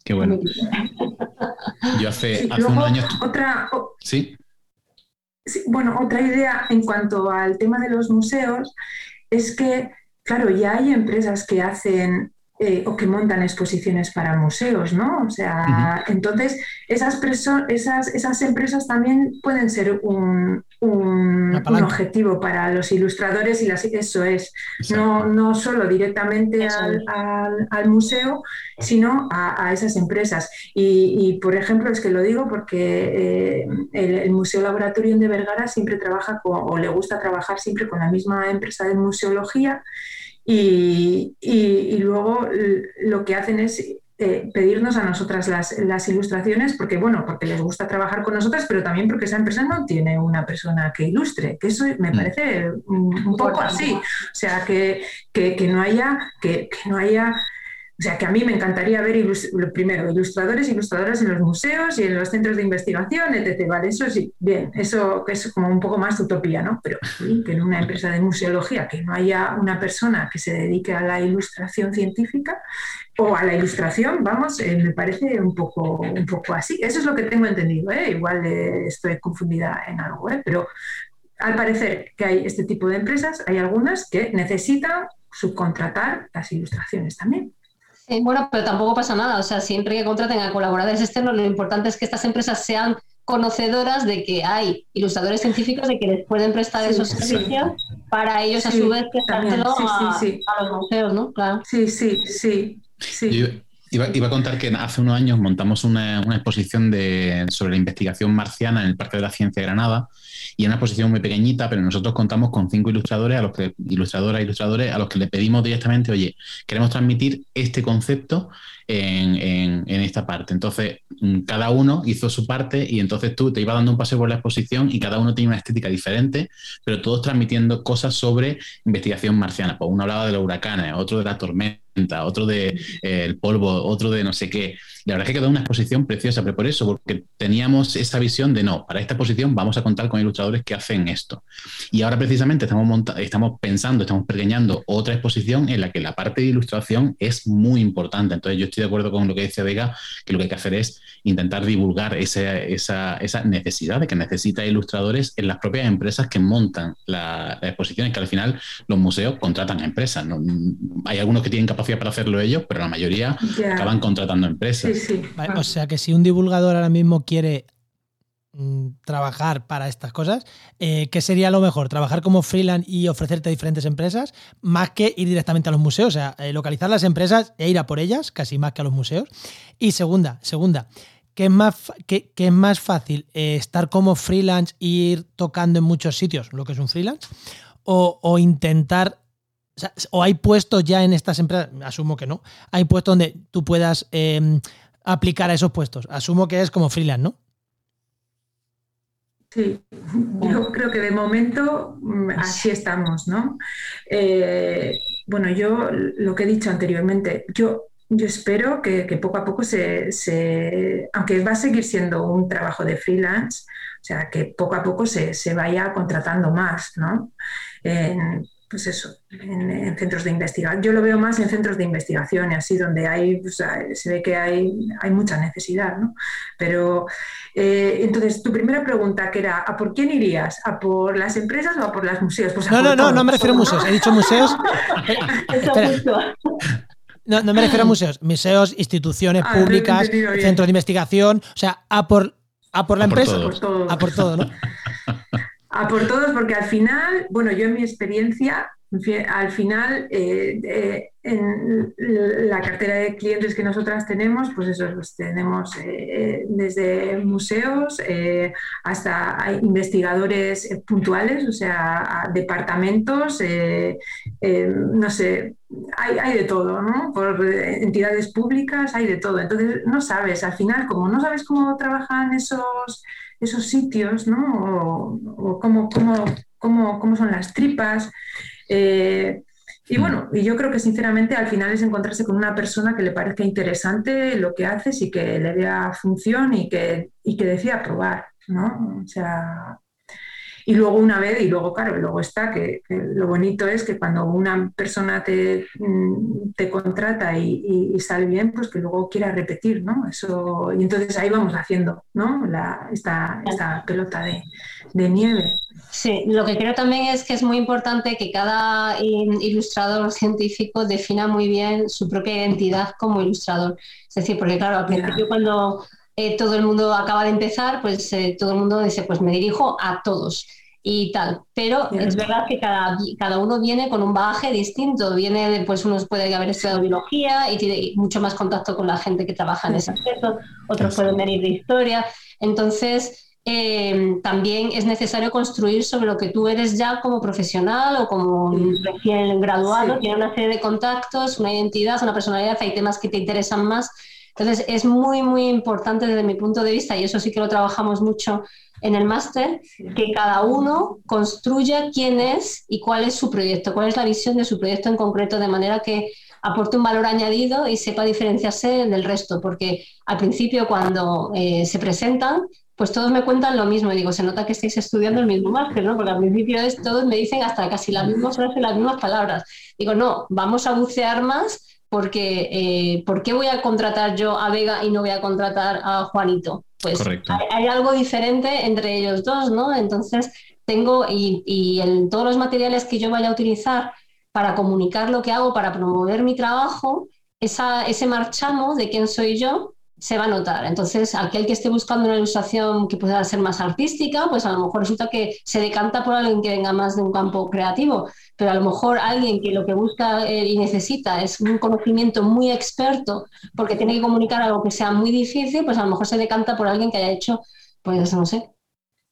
Qué bueno. *laughs* Yo hace, hace unos años. Otra, ¿Sí? Bueno, otra idea en cuanto al tema de los museos es que, claro, ya hay empresas que hacen eh, o que montan exposiciones para museos, ¿no? O sea, entonces esas, esas, esas empresas también pueden ser un, objetivo para los ilustradores y las, eso es, no, no, solo directamente al, museo, sino a, esas empresas. Y, por ejemplo, es que lo digo porque eh, el, Museo Laboratorio de Vergara siempre trabaja o le gusta trabajar siempre con la misma empresa de museología Y, y, luego lo que hacen es eh, pedirnos a nosotras las, las, ilustraciones, porque bueno, porque les gusta trabajar con nosotras, pero también porque esa empresa no tiene una persona que ilustre, que eso me mm. parece un, poco así. O sea, que, que, que no haya, que, que no haya o sea, que a mí me encantaría ver, primero, ilustradores, ilustradoras en los museos y en los centros de investigación, etc. Vale, eso sí, bien, eso es como un poco más utopía, ¿no? Pero que en una empresa de museología que no haya una persona que se dedique a la ilustración científica o a la ilustración, vamos, eh, me parece un poco, un poco así. Eso es lo que tengo entendido, ¿eh? Igual eh, estoy confundida en algo, ¿eh? Pero al parecer que hay este tipo de empresas, hay algunas que necesitan subcontratar las ilustraciones también bueno, pero tampoco pasa nada. O sea, siempre que contraten a colaboradores externos, lo importante es que estas empresas sean conocedoras de que hay ilustradores científicos de que les pueden prestar esos servicios para ellos a su vez prestártelo a, a, los museos, ¿no? Claro. Sí, sí, sí. Sí. Iba, iba, a contar que hace unos años montamos una, una, exposición de, sobre la investigación marciana en el Parque de la Ciencia de Granada y es una exposición muy pequeñita, pero nosotros contamos con cinco ilustradores, a los ilustradoras, ilustradores, a los que le pedimos directamente, oye, queremos transmitir este concepto en, esta parte. Entonces, mm, cada uno hizo su parte y entonces tú te ibas dando un paseo por la exposición y cada uno tiene una estética diferente, pero todos transmitiendo cosas sobre investigación marciana. Pues uno hablaba de los huracanes, otro de la tormenta, otro de eh, el polvo, otro de no sé qué. La verdad es que quedó una exposición preciosa, pero por eso, porque teníamos esa visión de no, para esta exposición vamos a contar con ilustradores que hacen esto. Y ahora precisamente estamos, estamos pensando, estamos pequeñando otra exposición en la que la parte de ilustración es muy importante. Entonces yo estoy de acuerdo con lo que dice Vega, que lo que hay que hacer es intentar divulgar esa, esa, esa necesidad de que necesita ilustradores en las propias empresas que montan las exposiciones, que al final los museos contratan a empresas. ¿no? Hay algunos que tienen capacidad para hacerlo ellos, pero la mayoría acaban contratando empresas. O sea que si un divulgador ahora mismo quiere mm, trabajar para estas cosas, eh, ¿qué sería lo mejor? ¿Trabajar como freelance y ofrecerte a diferentes empresas más que ir directamente a los museos? O sea, eh, localizar las empresas e ir a por ellas, casi más que a los museos. Y segunda, segunda, ¿Qué es más, es más fácil? Eh, ¿Estar como freelance e ir tocando en muchos sitios, lo que es un freelance? ¿O, intentar... O, hay puestos ya en estas empresas, asumo que no, hay puestos donde tú puedas em, aplicar a esos puestos. Asumo que es como freelance, ¿no? Sí, yo creo que de momento mm, así estamos, ¿no? Eh, bueno, yo lo que he dicho anteriormente, yo yo espero que, poco a poco se, aunque va a seguir siendo un trabajo de freelance, o sea, que poco a poco se, vaya contratando más, ¿no? Pues eso, en, centros de investigación. Yo lo veo más en centros de investigación, así donde hay, se ve que hay, hay mucha necesidad, ¿no? Pero eh, entonces, tu primera pregunta que era, ¿a por quién irías? ¿A por las empresas o a por los museos? Pues no, no, no, no me refiero a museos, he dicho museos. *laughs* No, no me refiero a museos, museos, instituciones ah, públicas, centros de investigación, o sea, a por, a por la empresa, a por todo, ¿no? A por todos, porque al final, bueno, yo en mi experiencia al final, eh, eh, en la cartera de clientes que nosotras tenemos, pues eso, los tenemos eh, desde museos hasta investigadores puntuales, o sea, departamentos, no sé, hay, de todo, ¿no? Por entidades públicas hay de todo. Entonces, no sabes, al final, como no sabes cómo trabajan esos, esos sitios, ¿no? O, cómo, cómo, cómo, cómo son las tripas. Eh, y bueno, y yo creo que sinceramente al final es encontrarse con una persona que le parezca interesante lo que haces y que le vea función y que, y que decida probar, ¿no? O sea, y luego una vez, y luego, claro, luego está que, lo bonito es que cuando una persona te, mm, te contrata y, sale bien, pues que luego quiera repetir, ¿no? Eso, y entonces ahí vamos haciendo, ¿no? La, esta, esta pelota de, de nieve. Sí, lo que creo también es que es muy importante que cada ilustrador científico defina muy bien su propia identidad como ilustrador. Es decir, porque claro, al principio cuando eh, todo el mundo acaba de empezar, pues eh, todo el mundo dice, pues me dirijo a todos y tal. Pero es verdad que cada, cada uno viene con un bagaje distinto. Viene, pues unos puede haber estudiado biología y tiene mucho más contacto con la gente que trabaja en ese aspecto, otros pueden venir de historia. Entonces, eh, también es necesario construir sobre lo que tú eres ya como profesional o como recién graduado. Tiene una serie de contactos, una identidad, una personalidad, hay temas que te interesan más. Entonces, es muy, muy importante desde mi punto de vista, y eso sí que lo trabajamos mucho en el máster, que cada uno construya quién es y cuál es su proyecto, cuál es la visión de su proyecto en concreto, de manera que aporte un valor añadido y sepa diferenciarse del resto, porque al principio cuando eh, se presentan, pues todos me cuentan lo mismo y digo, se nota que estáis estudiando el mismo máster, ¿no? Porque al principio es, todos me dicen hasta casi las mismas frases, las mismas palabras. Digo, no, vamos a bucear más porque eh, ¿por qué voy a contratar yo a Vega y no voy a contratar a Juanito? Pues hay, algo diferente entre ellos dos, ¿no? Entonces tengo, y, y en todos los materiales que yo vaya a utilizar para comunicar lo que hago, para promover mi trabajo, esa, ese marchamo de quién soy yo se va a notar. Entonces, aquel que esté buscando una ilustración que pueda ser más artística, pues a lo mejor resulta que se decanta por alguien que venga más de un campo creativo, pero a lo mejor alguien que lo que busca eh, y necesita es un conocimiento muy experto porque tiene que comunicar algo que sea muy difícil, pues a lo mejor se decanta por alguien que haya hecho, pues no sé,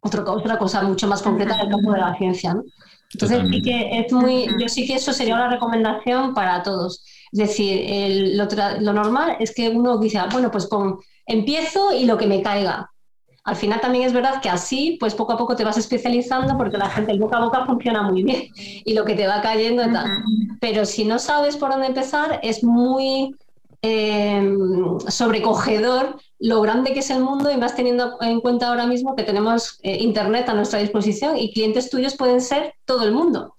otra cosa mucho más concreta del campo de la ciencia. ¿no? Entonces, sí que es muy, yo sí que eso sería una recomendación para todos. Es decir, lo, normal es que uno dice, ah, bueno, pues con, empiezo y lo que me caiga. Al final también es verdad que así, pues poco a poco te vas especializando porque la gente, el boca a boca funciona muy bien y lo que te va cayendo tal. Pero si no sabes por dónde empezar, es muy eh, sobrecogedor lo grande que es el mundo y más teniendo en cuenta ahora mismo que tenemos eh, Internet a nuestra disposición y clientes tuyos pueden ser todo el mundo.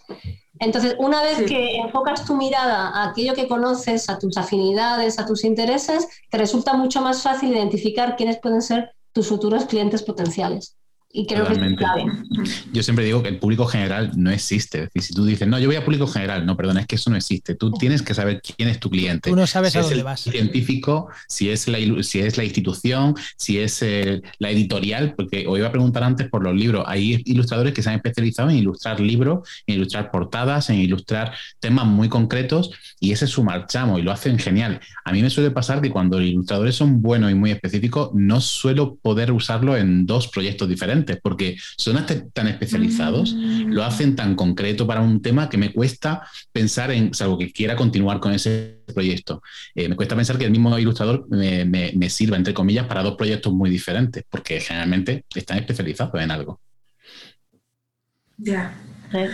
Entonces, una vez que enfocas tu mirada a aquello que conoces, a tus afinidades, a tus intereses, te resulta mucho más fácil identificar quiénes pueden ser tus futuros clientes potenciales. Y creo que es clave. Yo siempre digo que el público general no existe. Es decir, si tú dices, no, yo voy a público general, no, perdona, es que eso no existe. Tú tienes que saber quién es tu cliente. Tú no sabes si a es dónde el vas. científico, si es la, si es la institución, si es la editorial, porque os iba a preguntar antes por los libros. Hay ilustradores que se han especializado en ilustrar libros, en ilustrar portadas, en ilustrar temas muy concretos y ese es su marchamo y lo hacen genial. A mí me suele pasar que cuando los ilustradores son buenos y muy específicos, no suelo poder usarlo en dos proyectos diferentes porque son tan especializados, lo mm. hacen tan concreto para un tema que me cuesta pensar en, salvo que quiera continuar con ese proyecto, eh, me cuesta pensar que el mismo ilustrador me, sirva, entre comillas, para dos proyectos muy diferentes, porque generalmente están especializados en algo. Ya.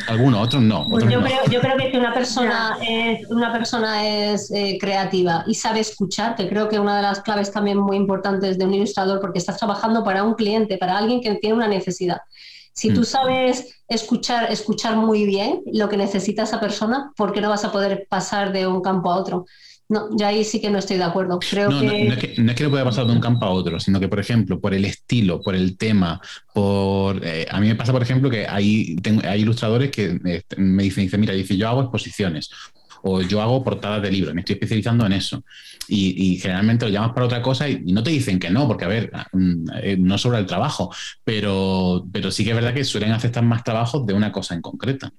Algunos, otros no. Pues yo, Creo, que si una persona es, una persona es eh, creativa y sabe escuchar, que creo que una de las claves también muy importantes de un ilustrador, porque estás trabajando para un cliente, para alguien que tiene una necesidad. Si tú mm. sabes escuchar, escuchar muy bien lo que necesita esa persona, ¿por qué no vas a poder pasar de un campo a otro? No, ya ahí sí que no estoy de acuerdo. Creo no, que... No, es que, no, es que, pueda pasar de un campo a otro, sino que, por ejemplo, por el estilo, por el tema, por... Eh, a mí me pasa, por ejemplo, que hay, hay ilustradores que eh, me dicen, dice, mira, dice, yo hago exposiciones o yo hago portadas de libros, me estoy especializando en eso. Y, generalmente lo llamas para otra cosa y, no te dicen que no, porque a ver, mm, eh, no sobra el trabajo, pero, pero sí que es verdad que suelen aceptar más trabajos de una cosa en concreta.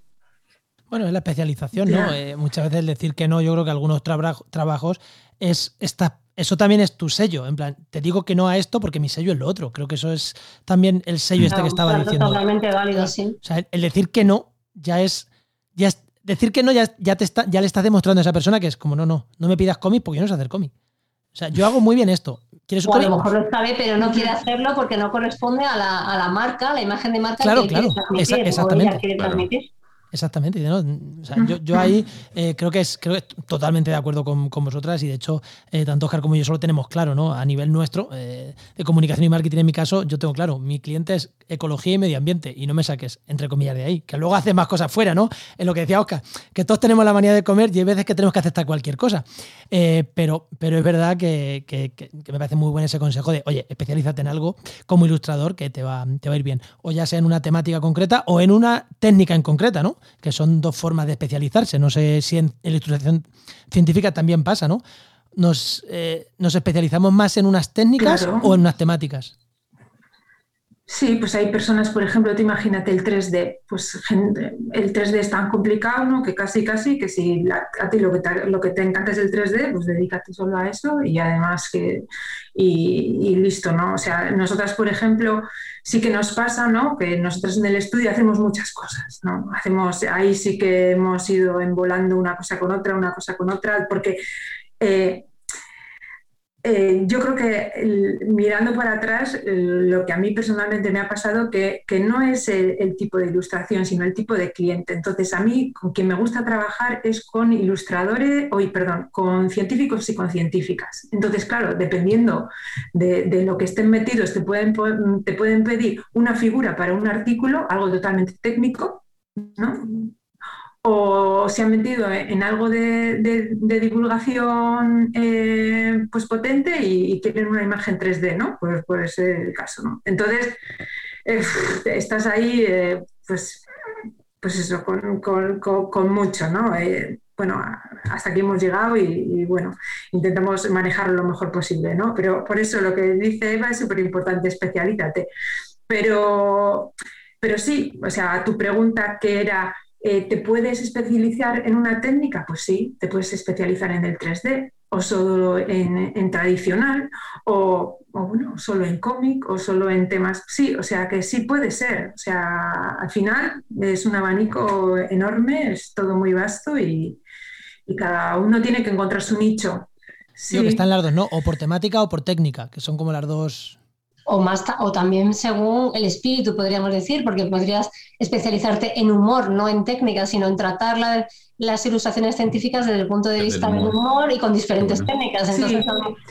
Bueno, es la especialización, ¿no? Eh, muchas veces decir que no, yo creo que algunos trabajos es esta, eso también es tu sello. En plan, te digo que no a esto porque mi sello es lo otro. Creo que eso es también el sello este que estaba diciendo. Totalmente válido, sí. O sea, el decir que no ya es, ya es decir que no ya, ya te está, ya le estás demostrando a esa persona que es como no, no, no me pidas cómic porque yo no sé hacer cómic. O sea, yo hago muy bien esto. ¿Quieres o a lo mejor lo sabe, pero no quiere hacerlo porque no corresponde a la, a la marca, a la imagen de marca claro, que claro. quiere exactamente. quiere transmitir. Exactamente. yo, ahí eh, creo, que es, creo que totalmente de acuerdo con, vosotras y de hecho, eh, tanto Oscar como yo solo tenemos claro, ¿no? A nivel nuestro, eh, de comunicación y marketing en mi caso, yo tengo claro, mi cliente es ecología y medio ambiente y no me saques, entre comillas, de ahí, que luego hace más cosas fuera, ¿no? En lo que decía Oscar, que todos tenemos la manía de comer y hay veces que tenemos que aceptar cualquier cosa. pero, pero es verdad que, me parece muy buen ese consejo de, oye, especialízate en algo como ilustrador que te va, te va a ir bien. O ya sea en una temática concreta o en una técnica en concreta, ¿no? Que son dos formas de especializarse. No sé si en, ilustración científica también pasa, ¿no? Nos, eh, especializamos más en unas técnicas o en unas temáticas. Sí, pues hay personas, por ejemplo, te imagínate el 3D, pues el 3D es tan complicado, ¿no? Que casi, casi, que si a ti lo que, te, lo que te encanta es el 3D, pues dedícate solo a eso y además que, y, listo, ¿no? O sea, nosotras, por ejemplo, sí que nos pasa, ¿no? Que nosotros en el estudio hacemos muchas cosas, ¿no? Hacemos, ahí sí que hemos ido envolando una cosa con otra, una cosa con otra, porque... Eh, eh, yo creo que mirando para atrás, lo que a mí personalmente me ha pasado que, que no es el, tipo de ilustración, sino el tipo de cliente. Entonces, a mí con quien me gusta trabajar es con ilustradores, o, perdón, con científicos y con científicas. Entonces, claro, dependiendo de, de, lo que estén metidos, te pueden, te pueden pedir una figura para un artículo, algo totalmente técnico, ¿no? O se han metido en algo de, divulgación eh, pues potente y, quieren una imagen 3D, ¿no? Pues puede ser el caso, ¿no? Entonces, eh, estás ahí, eh, pues, pues eso, con, mucho, ¿no? bueno, hasta aquí hemos llegado y, bueno, intentamos manejarlo lo mejor posible, ¿no? Pero por eso lo que dice Eva es súper importante, especialízate. Pero, pero sí, o sea, tu pregunta que era eh, ¿Te puedes especializar en una técnica? Pues sí, te puedes especializar en el 3D o solo en, tradicional o, bueno, solo en cómic o solo en temas. Sí, o sea que sí puede ser. O sea, al final es un abanico enorme, es todo muy vasto y, cada uno tiene que encontrar su nicho. Sí. que están las dos, ¿no? O por temática o por técnica, que son como las dos o, más o también según el espíritu, podríamos decir, porque podrías especializarte en humor, no en técnica, sino en tratar las ilustraciones científicas desde el punto de vista del humor y con diferentes técnicas. Entonces,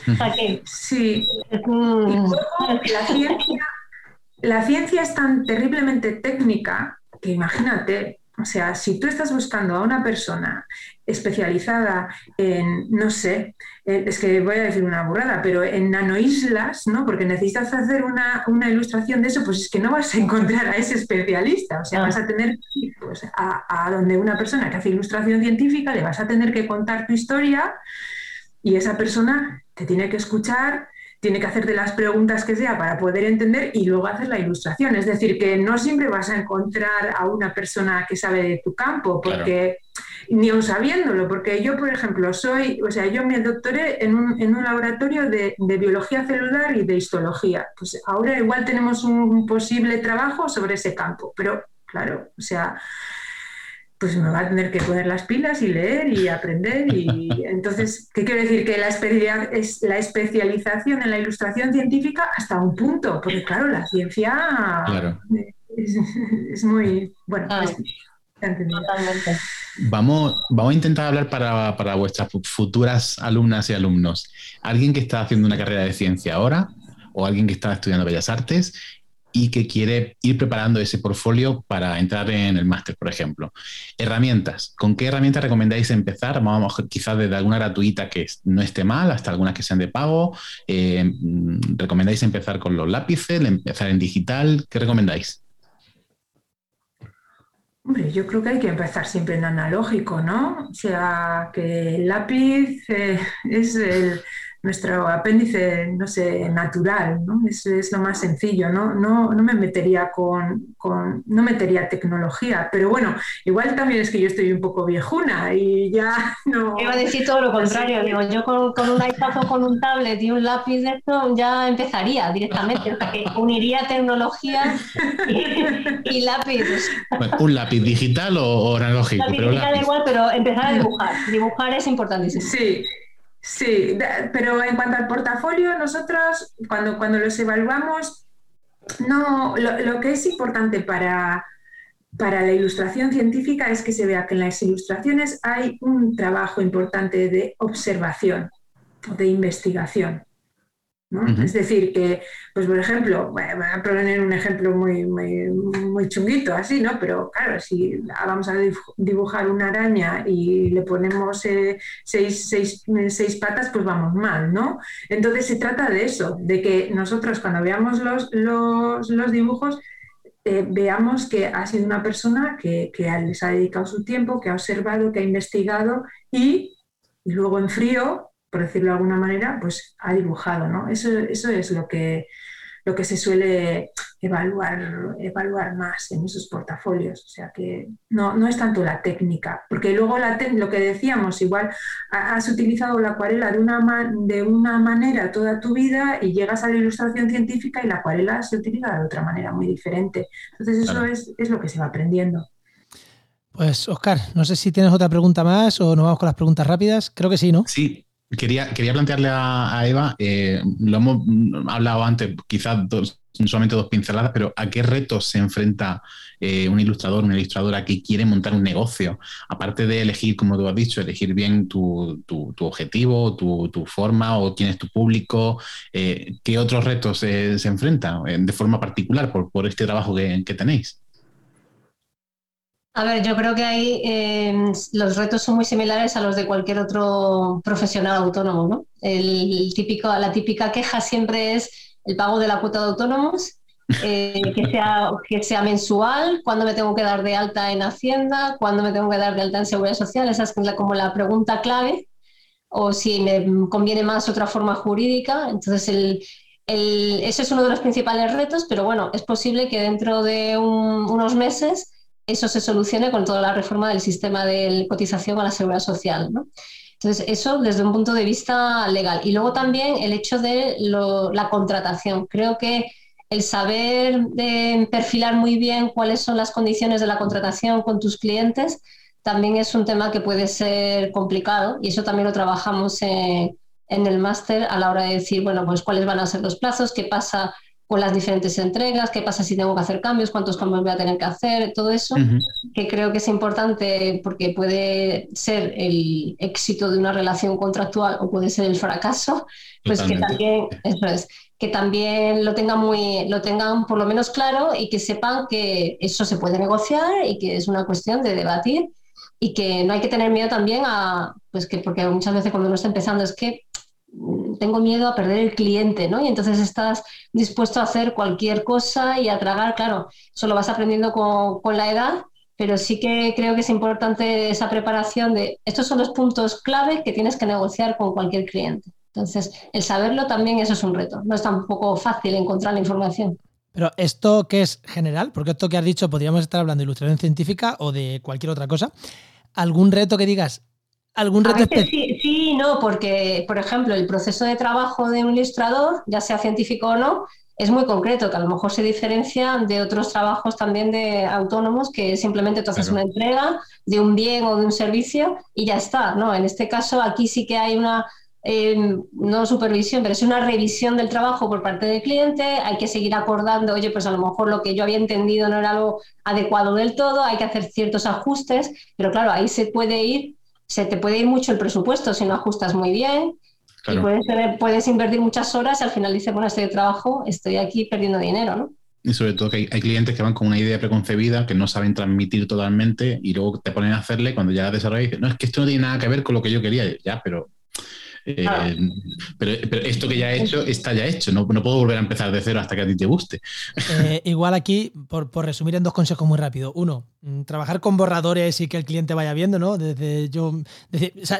*laughs* sí. la, ciencia, la ciencia es tan terriblemente técnica que imagínate, o sea, si tú estás buscando a una persona especializada en, no sé, eh, es que voy a decir una burrada, pero en nanoislas, ¿no? Porque necesitas hacer una, ilustración de eso, pues es que no vas a encontrar a ese especialista. O sea, vas a tener pues, a, a donde una persona que hace ilustración científica le vas a tener que contar tu historia y esa persona te tiene que escuchar tiene que hacerte las preguntas que sea para poder entender y luego hacer la ilustración. Es decir, que no siempre vas a encontrar a una persona que sabe de tu campo, porque ni aun sabiéndolo, porque yo, por ejemplo, soy, o sea, yo me doctoré en un, en un laboratorio de, de, biología celular y de histología. Pues ahora igual tenemos un posible trabajo sobre ese campo, pero claro, o sea, pues me va a tener que poner las pilas y leer y aprender. Y *laughs* entonces, ¿qué quiere decir? Que la, es la especialización en la ilustración científica hasta un punto, porque claro, la ciencia es, muy, bueno, ah, Vamos, vamos a intentar hablar para, para vuestras futuras alumnas y alumnos. Alguien que está haciendo una carrera de ciencia ahora o alguien que está estudiando Bellas Artes y que quiere ir preparando ese portfolio para entrar en el máster, por ejemplo. Herramientas. ¿Con qué herramientas recomendáis empezar? Vamos quizás desde alguna gratuita que no esté mal hasta algunas que sean de pago. Eh, ¿Recomendáis empezar con los lápices, empezar en digital? ¿Qué recomendáis? Hombre, yo creo que hay que empezar siempre en analógico, ¿no? O sea, que el lápiz eh, es el, nuestro apéndice, no sé, natural, ¿no? Es, es lo más sencillo, ¿no? No, no me metería con, con, no metería tecnología, pero bueno, igual también es que yo estoy un poco viejuna y ya *laughs* no... Iba a decir todo lo contrario, digo, yo con, con un iPad o con un tablet y un lápiz de esto ya empezaría directamente, o sea que uniría tecnología y, lápiz. ¿Un lápiz digital o, analógico? Lápiz pero digital igual, pero empezar a dibujar, dibujar es importantísimo. Sí, Sí, pero en cuanto al portafolio, nosotros cuando, cuando los evaluamos, no, lo, que es importante para, para la ilustración científica es que se vea que en las ilustraciones hay un trabajo importante de observación de investigación. Es decir, que, pues por ejemplo, voy a poner un ejemplo muy, muy, chunguito así, ¿no? Pero claro, si vamos a dibujar una araña y le ponemos eh, seis, patas, pues vamos mal, ¿no? Entonces se trata de eso, de que nosotros cuando veamos los, los, dibujos, eh, veamos que ha sido una persona que, que, les ha dedicado su tiempo, que ha observado, que ha investigado y, y luego en frío por decirlo de alguna manera, pues ha dibujado, ¿no? Eso, eso es lo que, lo que se suele evaluar, evaluar más en esos portafolios. O sea que no, no es tanto la técnica, porque luego la lo que decíamos, igual has utilizado la acuarela de una, de una manera toda tu vida y llegas a la ilustración científica y la acuarela se utiliza de otra manera muy diferente. Entonces eso es, es lo que se va aprendiendo. Pues Oscar, no sé si tienes otra pregunta más o nos vamos con las preguntas rápidas. Creo que sí, ¿no? Sí, Quería, quería, plantearle a, Eva, eh, lo hemos hablado antes, quizás solamente dos pinceladas, pero ¿a qué retos se enfrenta eh, un ilustrador, una ilustradora que quiere montar un negocio? Aparte de elegir, como tú has dicho, elegir bien tu, objetivo, tu, forma o quién es tu público, eh, ¿qué otros retos se enfrentan de forma particular por, este trabajo que tenéis? A ver, yo creo que ahí em, los retos son muy similares a los de cualquier otro profesional autónomo, ¿no? El típico, la típica queja siempre es el pago de la cuota de autónomos, eh, que, sea, que sea mensual, cuándo me tengo que dar de alta en Hacienda, cuándo me tengo que dar de alta en Seguridad Social, esa es como la pregunta clave, o si me conviene más otra forma jurídica. Entonces, el, ese es uno de los principales retos, pero bueno, es posible que dentro de unos meses eso se solucione con toda la reforma del sistema de cotización a la seguridad social. Entonces, eso desde un punto de vista legal. Y luego también el hecho de la contratación. Creo que el saber perfilar muy bien cuáles son las condiciones de la contratación con tus clientes también es un tema que puede ser complicado y eso también lo trabajamos en, en el máster a la hora de decir, bueno, pues cuáles van a ser los plazos, qué pasa con las diferentes entregas, qué pasa si tengo que hacer cambios, cuántos cambios voy a tener que hacer, todo eso, que creo que es importante porque puede ser el éxito de una relación contractual o puede ser el fracaso, pues que también, que también lo tengan muy, lo tengan por lo menos claro y que sepan que eso se puede negociar y que es una cuestión de debatir y que no hay que tener miedo también a, pues que porque muchas veces cuando uno está empezando es que tengo miedo a perder el cliente, ¿no? Y entonces estás dispuesto a hacer cualquier cosa y a tragar, claro, eso lo vas aprendiendo con, la edad, pero sí que creo que es importante esa preparación de estos son los puntos clave que tienes que negociar con cualquier cliente. Entonces, el saberlo también eso es un reto. No es tampoco fácil encontrar la información. Pero esto que es general, porque esto que has dicho podríamos estar hablando de ilustración científica o de cualquier otra cosa. ¿Algún reto que digas, ¿Algún reto sí, sí, no, porque, por ejemplo, el proceso de trabajo de un ilustrador, ya sea científico o no, es muy concreto, que a lo mejor se diferencia de otros trabajos también de autónomos, que simplemente tú haces una entrega de un bien o de un servicio y ya está. ¿no? En este caso, aquí sí que hay una, eh, no supervisión, pero es una revisión del trabajo por parte del cliente, hay que seguir acordando, oye, pues a lo mejor lo que yo había entendido no era algo adecuado del todo, hay que hacer ciertos ajustes, pero claro, ahí se puede ir se te puede ir mucho el presupuesto si no ajustas muy bien. Y puedes, puedes, invertir muchas horas y al final dices, bueno, estoy de trabajo, estoy aquí perdiendo dinero, ¿no? Y sobre todo que hay, clientes que van con una idea preconcebida que no saben transmitir totalmente y luego te ponen a hacerle cuando ya desarrollas y dices, no, es que esto no tiene nada que ver con lo que yo quería. Ya, pero eh, pero, esto que ya he hecho está ya hecho, no, no, puedo volver a empezar de cero hasta que a ti te guste. Eh, *laughs* igual aquí, por, resumir en dos consejos muy rápido. Uno, mm, trabajar con borradores y que el cliente vaya viendo, ¿no? Desde yo,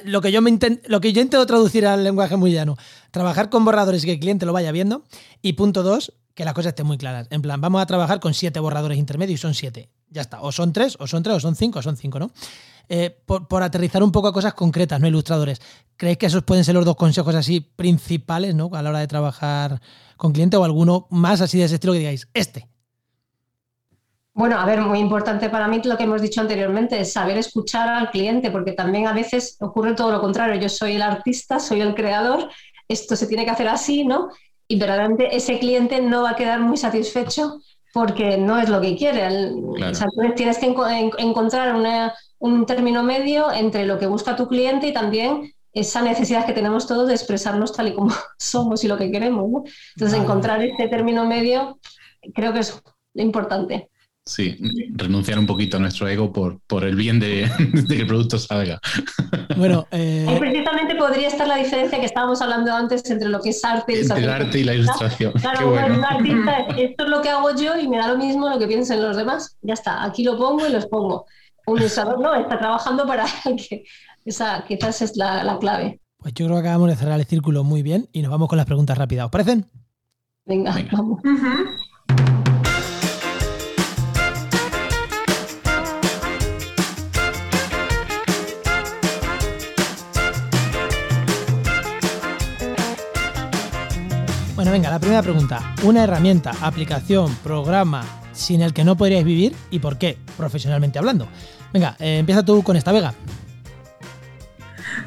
lo, que yo me lo que yo intento traducir al lenguaje muy llano, trabajar con borradores y que el cliente lo vaya viendo. Y punto dos, que las cosas estén muy claras. En plan, vamos a trabajar con siete borradores intermedios y son siete. Ya está. O son tres, o son tres, o son cinco, o son cinco, ¿no? Eh, por, aterrizar un poco a cosas concretas, ¿no? Ilustradores. ¿Creéis que esos pueden ser los dos consejos así principales, ¿no? A la hora de trabajar con cliente o alguno más así de ese estilo que digáis, este. Bueno, a ver, muy importante para mí lo que hemos dicho anteriormente es saber escuchar al cliente, porque también a veces ocurre todo lo contrario. Yo soy el artista, soy el creador, esto se tiene que hacer así, ¿no? Y verdaderamente ese cliente no va a quedar muy satisfecho porque no es lo que quiere. O sea, tienes que encontrar una, un término medio entre lo que busca tu cliente y también esa necesidad que tenemos todos de expresarnos tal y como *laughs* somos y lo que queremos. Entonces, encontrar ese término medio creo que es importante. Sí, renunciar un poquito a nuestro ego por, por el bien de, *laughs* que el producto salga. Bueno, *laughs* eh... precisamente podría estar la diferencia que estábamos hablando antes entre lo que es arte y el arte y la ilustración. Claro, bueno. un artista, esto es lo que hago yo y me da lo mismo lo que piensen los demás. Ya está, aquí lo pongo y los pongo un usador no, está trabajando para *laughs* que esa quizás es la, clave. Pues yo creo que acabamos de cerrar el círculo muy bien y nos vamos con las preguntas rápidas. ¿Os parecen? Venga, vamos. Bueno, venga, la primera pregunta. Una herramienta, aplicación, programa sin el que no podríais vivir y por qué, profesionalmente hablando. Venga, eh, empieza tú con esta Vega.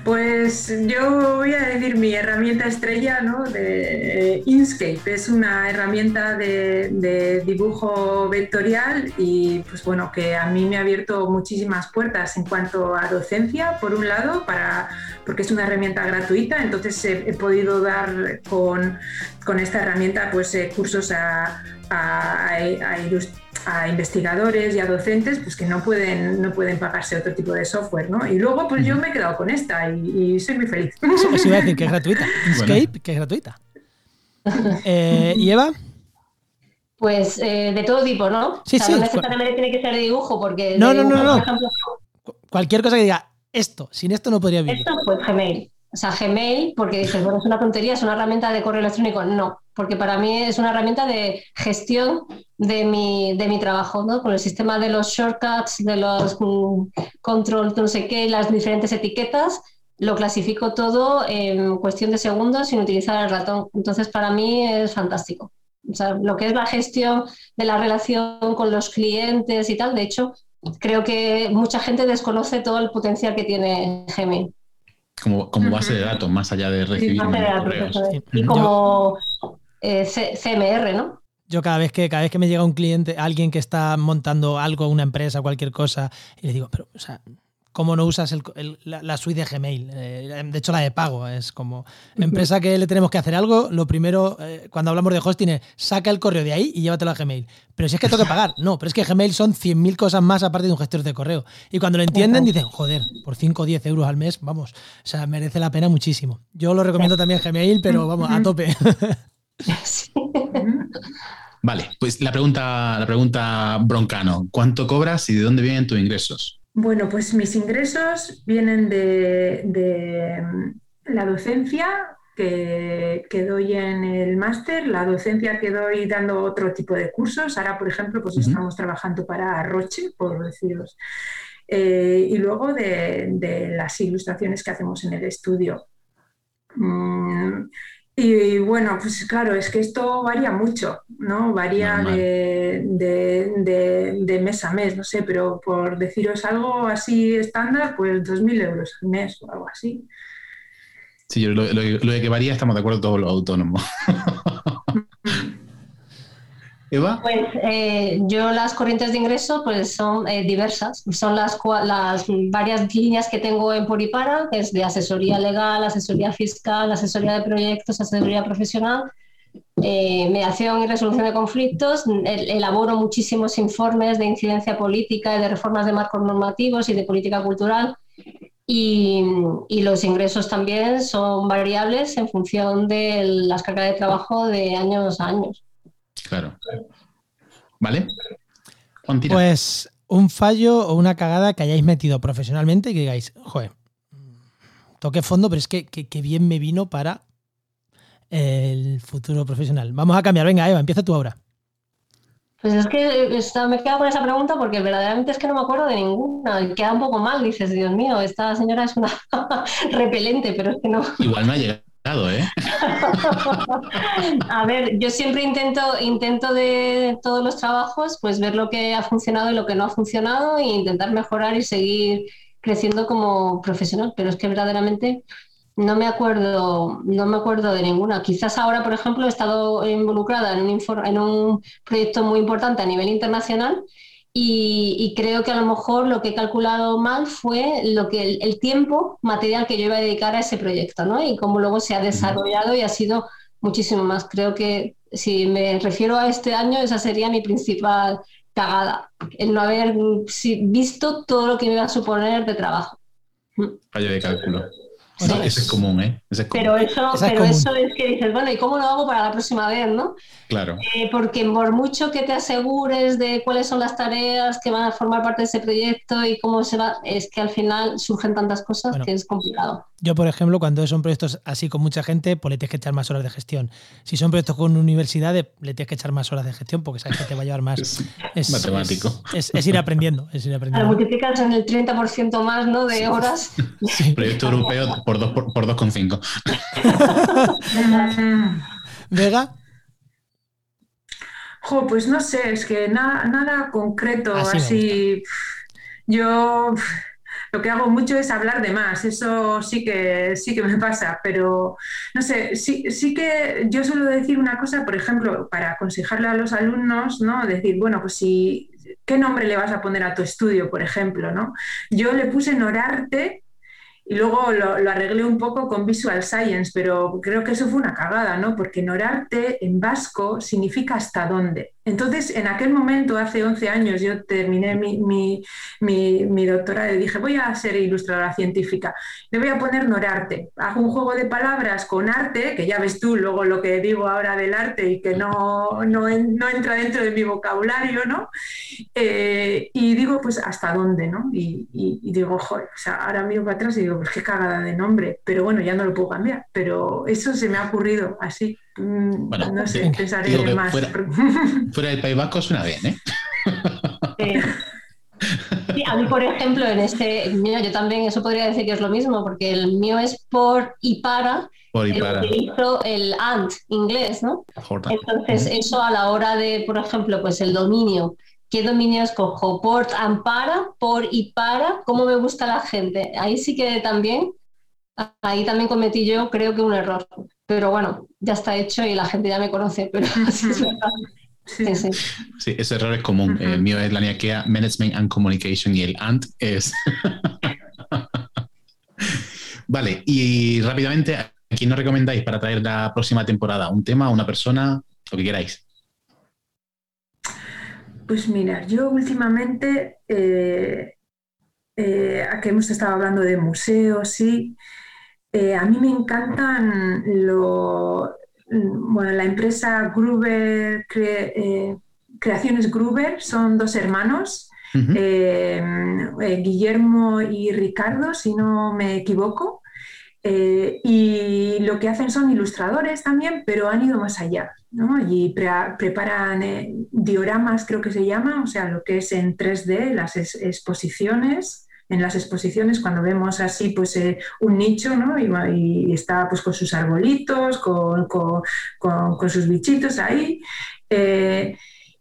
Pues yo voy a decir mi herramienta estrella, ¿no? De eh, Inkscape. Es una herramienta de, dibujo vectorial y, pues bueno, que a mí me ha abierto muchísimas puertas en cuanto a docencia, por un lado, para, porque es una herramienta gratuita, entonces he, podido dar con, esta herramienta pues eh, cursos a, a, a, a investigadores y a docentes pues que no pueden, no pueden pagarse otro tipo de software, ¿no? Y luego pues yo me he quedado con esta y, soy muy feliz. Eso, iba a decir que es gratuita. *laughs* Escape, que es gratuita. Eh, ¿Y Eva? Pues eh, de todo tipo, ¿no? Sí, sí. No necesariamente tiene que ser de dibujo, porque. No, no, no, no. Cualquier cosa que diga esto, sin esto no podría vivir. Esto, pues Gmail. O sea, Gmail, porque dices, bueno, es una tontería, es una herramienta de correo electrónico. No, porque para mí es una herramienta de gestión de mi, de mi trabajo, ¿no? Con el sistema de los shortcuts, de los mm, control, no sé qué, las diferentes etiquetas, lo clasifico todo en cuestión de segundos sin utilizar el ratón. Entonces, para mí es fantástico. O sea, lo que es la gestión de la relación con los clientes y tal, de hecho, creo que mucha gente desconoce todo el potencial que tiene Gmail. Como, como base de datos, más allá de recibir correos. Y como eh, CMR, ¿no? Yo cada vez que cada vez que me llega un cliente, alguien que está montando algo, una empresa, cualquier cosa, y le digo, pero, o sea, ¿cómo no usas la, suite de Gmail? Eh, de hecho, la de pago es como empresa que le tenemos que hacer algo. Lo primero, eh, cuando hablamos de hosting, es saca el correo de ahí y llévatelo a Gmail. Pero si es que tengo que pagar, no, pero es que Gmail son 100.000 cosas más aparte de un gestor de correo. Y cuando lo entienden, dicen, joder, por 5 o 10 euros al mes, vamos, o sea, merece la pena muchísimo. Yo lo recomiendo también Gmail, pero vamos, a tope. Vale, pues la pregunta, la pregunta broncano, ¿cuánto cobras y de dónde vienen tus ingresos? Bueno, pues mis ingresos vienen de, mm, la docencia que, doy en el máster, la docencia que doy dando otro tipo de cursos. Ahora, por ejemplo, pues estamos trabajando para Roche, por deciros. Eh, y luego de, las ilustraciones que hacemos en el estudio. Mm, y bueno, pues claro, es que esto varía mucho, ¿no? Varía de, de, mes a mes, no sé, pero por deciros algo así estándar, pues 2.000 euros al mes o algo así. Sí, lo, lo, lo de que varía estamos de acuerdo todos los autónomos. *laughs* Pues eh, yo las corrientes de ingreso pues son eh, diversas, son las, las varias líneas que tengo en Poripara, que es de asesoría legal, asesoría fiscal, asesoría de proyectos, asesoría profesional, eh, mediación y resolución de conflictos. elaboro muchísimos informes de incidencia política y de reformas de marcos normativos y de política cultural. Y, y, los ingresos también son variables en función de las cargas de trabajo de años a años. Claro. ¿Vale? Pues un fallo o una cagada que hayáis metido profesionalmente y que digáis, joder, toqué fondo, pero es que, bien me vino para el futuro profesional. Vamos a cambiar. Venga, Eva, empieza tú ahora. Pues es que me queda con esa pregunta porque verdaderamente es que no me acuerdo de ninguna. Queda un poco mal, dices, Dios mío, esta señora es una *laughs* repelente, pero es que no. Igual me ha llegado ¿eh? *laughs* A ver, yo siempre intento, intento de todos los trabajos, pues ver lo que ha funcionado y lo que no ha funcionado e intentar mejorar y seguir creciendo como profesional. Pero es que verdaderamente no me acuerdo, no me acuerdo de ninguna. Quizás ahora, por ejemplo, he estado involucrada en un, en un proyecto muy importante a nivel internacional y, creo que a lo mejor lo que he calculado mal fue lo que el, tiempo material que yo iba a dedicar a ese proyecto, ¿no? Y cómo luego se ha desarrollado y ha sido muchísimo más. Creo que si me refiero a este año, esa sería mi principal cagada, el no haber visto todo lo que me iba a suponer de trabajo. Fallo de cálculo. Eso, es común, ¿eh? Pero, eso, pero eso es que dices, bueno, ¿y cómo lo hago para la próxima vez, no? Claro. Eh, porque por mucho que te asegures de cuáles son las tareas que van a formar parte de ese proyecto y cómo se va, es que al final surgen tantas cosas que es complicado. Yo, por ejemplo, cuando son proyectos así con mucha gente, pues le tienes que echar más horas de gestión. Si son proyectos con universidades, le tienes que echar más horas de gestión porque sabes que te va a llevar más. Es, matemático. Es, ir aprendiendo. Es ir aprendiendo. multiplicas en el 30% más ¿no? de horas. Proyecto europeo por 2,5. Por, por *laughs* Vega. Jo, pues no sé, es que nada, nada concreto, así. Yo lo que hago mucho es hablar de más, eso sí que, sí que me pasa, pero no sé, sí, que yo suelo decir una cosa, por ejemplo, para aconsejarle a los alumnos, ¿no? Decir, bueno, pues si, ¿qué nombre le vas a poner a tu estudio, por ejemplo, ¿no? Yo le puse Norarte y luego lo, arreglé un poco con Visual Science, pero creo que eso fue una cagada, ¿no? Porque Norarte en vasco significa hasta dónde. Entonces, en aquel momento, hace 11 años, yo terminé mi, doctorado y dije, voy a ser ilustradora científica, le voy a poner Norarte. Hago un juego de palabras con arte, que ya ves tú luego lo que digo ahora del arte y que no, no, entra dentro de mi vocabulario, ¿no? Eh, y digo, pues, ¿hasta dónde, no? Y, digo, joder, o sea, ahora miro para atrás y digo, pues qué cagada de nombre, pero bueno, ya no lo puedo cambiar, pero eso se me ha ocurrido así. Mm, bueno, no sé, pensaré más. *laughs* Fuera, del País Vasco suena bien, ¿eh? *laughs* Sí. a mí, por ejemplo, en este, mira, yo también eso podría decir que es lo mismo, porque el mío es por y para, por y para. utilizo el AND inglés, ¿no? Entonces, eso a la hora de, por ejemplo, pues el dominio, ¿qué dominio escojo? Por and para, por y para, ¿cómo me gusta la gente? Ahí sí que también, ahí también cometí yo, creo que un error pero bueno, ya está hecho y la gente ya me conoce, pero *laughs* sí Sí, sí. sí, ese error es común. El mío es la NIAKEA Management and Communication y el ANT es. *laughs* vale, y rápidamente, ¿a quién nos recomendáis para traer la próxima temporada? ¿Un tema, una persona, lo que queráis? Pues mira, yo últimamente, eh, eh, aquí hemos estado hablando de museos, sí. Eh, a mí me encantan lo, bueno, la empresa Gruber, eh, Creaciones Gruber, son dos hermanos, eh, Guillermo y Ricardo, si no me equivoco. y lo que hacen son ilustradores también, pero han ido más allá, ¿no? Y preparan dioramas, creo que se llama, o sea, lo que es en 3D, las exposiciones en las exposiciones cuando vemos así pues eh, un nicho ¿no? y, está pues con sus arbolitos, con, sus bichitos ahí. Eh,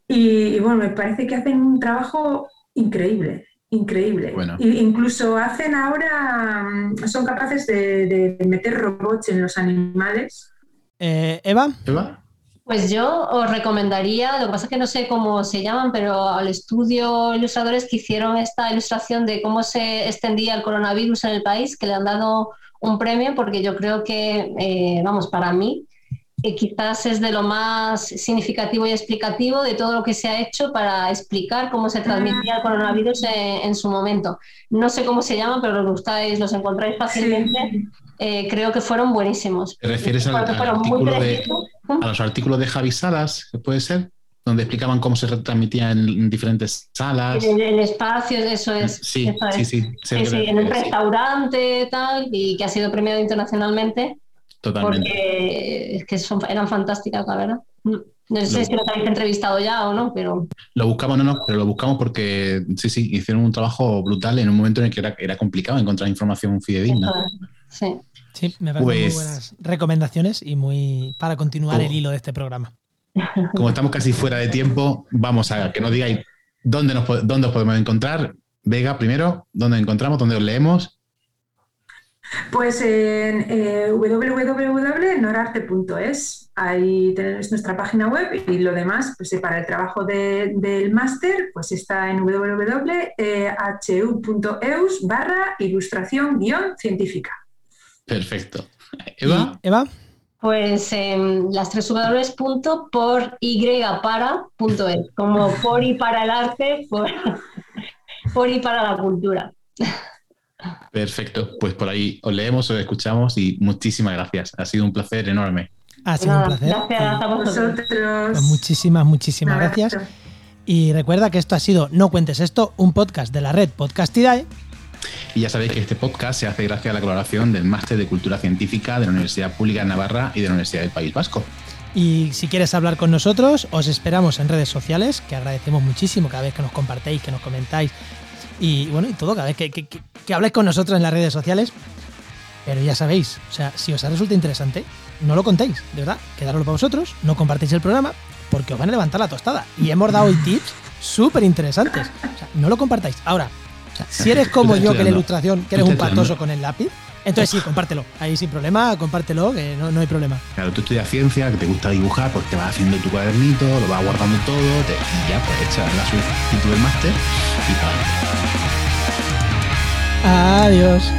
y, bueno, me parece que hacen un trabajo increíble, increíble. Bueno. incluso hacen ahora, mm, son capaces de, de meter robots en los animales. Eh, Eva. Eva. Pues yo os recomendaría, lo que pasa es que no sé cómo se llaman, pero al estudio ilustradores que hicieron esta ilustración de cómo se extendía el coronavirus en el país, que le han dado un premio, porque yo creo que, eh, vamos, para mí, eh, quizás es de lo más significativo y explicativo de todo lo que se ha hecho para explicar cómo se transmitía el coronavirus en, su momento. No sé cómo se llaman, pero los gustáis, los encontráis fácilmente. Eh, creo que fueron buenísimos. ¿Te refieres al, artículo de, a los artículos de Javi Salas, que puede ser? Donde explicaban cómo se retransmitía en, diferentes salas. En el espacio, eso es. Sí, sí, sí, sí, en el restaurante, tal, y que ha sido premiado internacionalmente. Totalmente. Porque es que son, eran fantásticas, la verdad. No sé si los habéis entrevistado ya o no, pero. Lo buscamos, no, no, pero lo buscamos porque sí, sí, hicieron un trabajo brutal en un momento en el que era, era complicado encontrar información fidedigna. Sí. Sí, me parecen muy pues buenas recomendaciones y muy para continuar el hilo de este programa. *laughs* Como estamos casi fuera de tiempo, vamos a que nos digáis dónde, nos, dónde os podemos encontrar. Vega, primero, ¿dónde encontramos? ¿Dónde os leemos? Pues en eh, www.norarte.es, ahí tenéis nuestra página web y lo demás, pues eh, para el trabajo del máster, pues está en www.hu.eus barra ilustración guion científica. Perfecto. Eva. Eva. Pues en las tres por y para.es, como por y para el arte, por, *laughs* por y para la cultura. *laughs* Perfecto, pues por ahí os leemos, os escuchamos y muchísimas gracias. Ha sido un placer enorme. Ha sido un placer. Gracias a vosotros. Pues muchísimas, muchísimas gracias. Y recuerda que esto ha sido No Cuentes Esto, un podcast de la red Podcastidae Y ya sabéis que este podcast se hace gracias a la colaboración del Máster de Cultura Científica de la Universidad Pública de Navarra y de la Universidad del País Vasco. Y si quieres hablar con nosotros, os esperamos en redes sociales, que agradecemos muchísimo cada vez que nos compartéis, que nos comentáis y bueno, y todo, cada vez que, que, habláis con nosotros en las redes sociales. Pero ya sabéis, o sea, si os resulta interesante, no lo contéis, de verdad, quedároslo para vosotros, no compartéis el programa, porque os van a levantar la tostada. Y hemos dado hoy *laughs* tips súper interesantes. O sea, no lo compartáis. Ahora, si eres como yo, que la ilustración, que eres un patoso con el lápiz, entonces sí, compártelo. Ahí sin problema, compártelo, que no, hay problema. Claro, tú estudias ciencia, que te gusta dibujar, pues te vas haciendo tu cuadernito, lo vas guardando todo, y ya pues echas la solicitud del máster y para Adiós.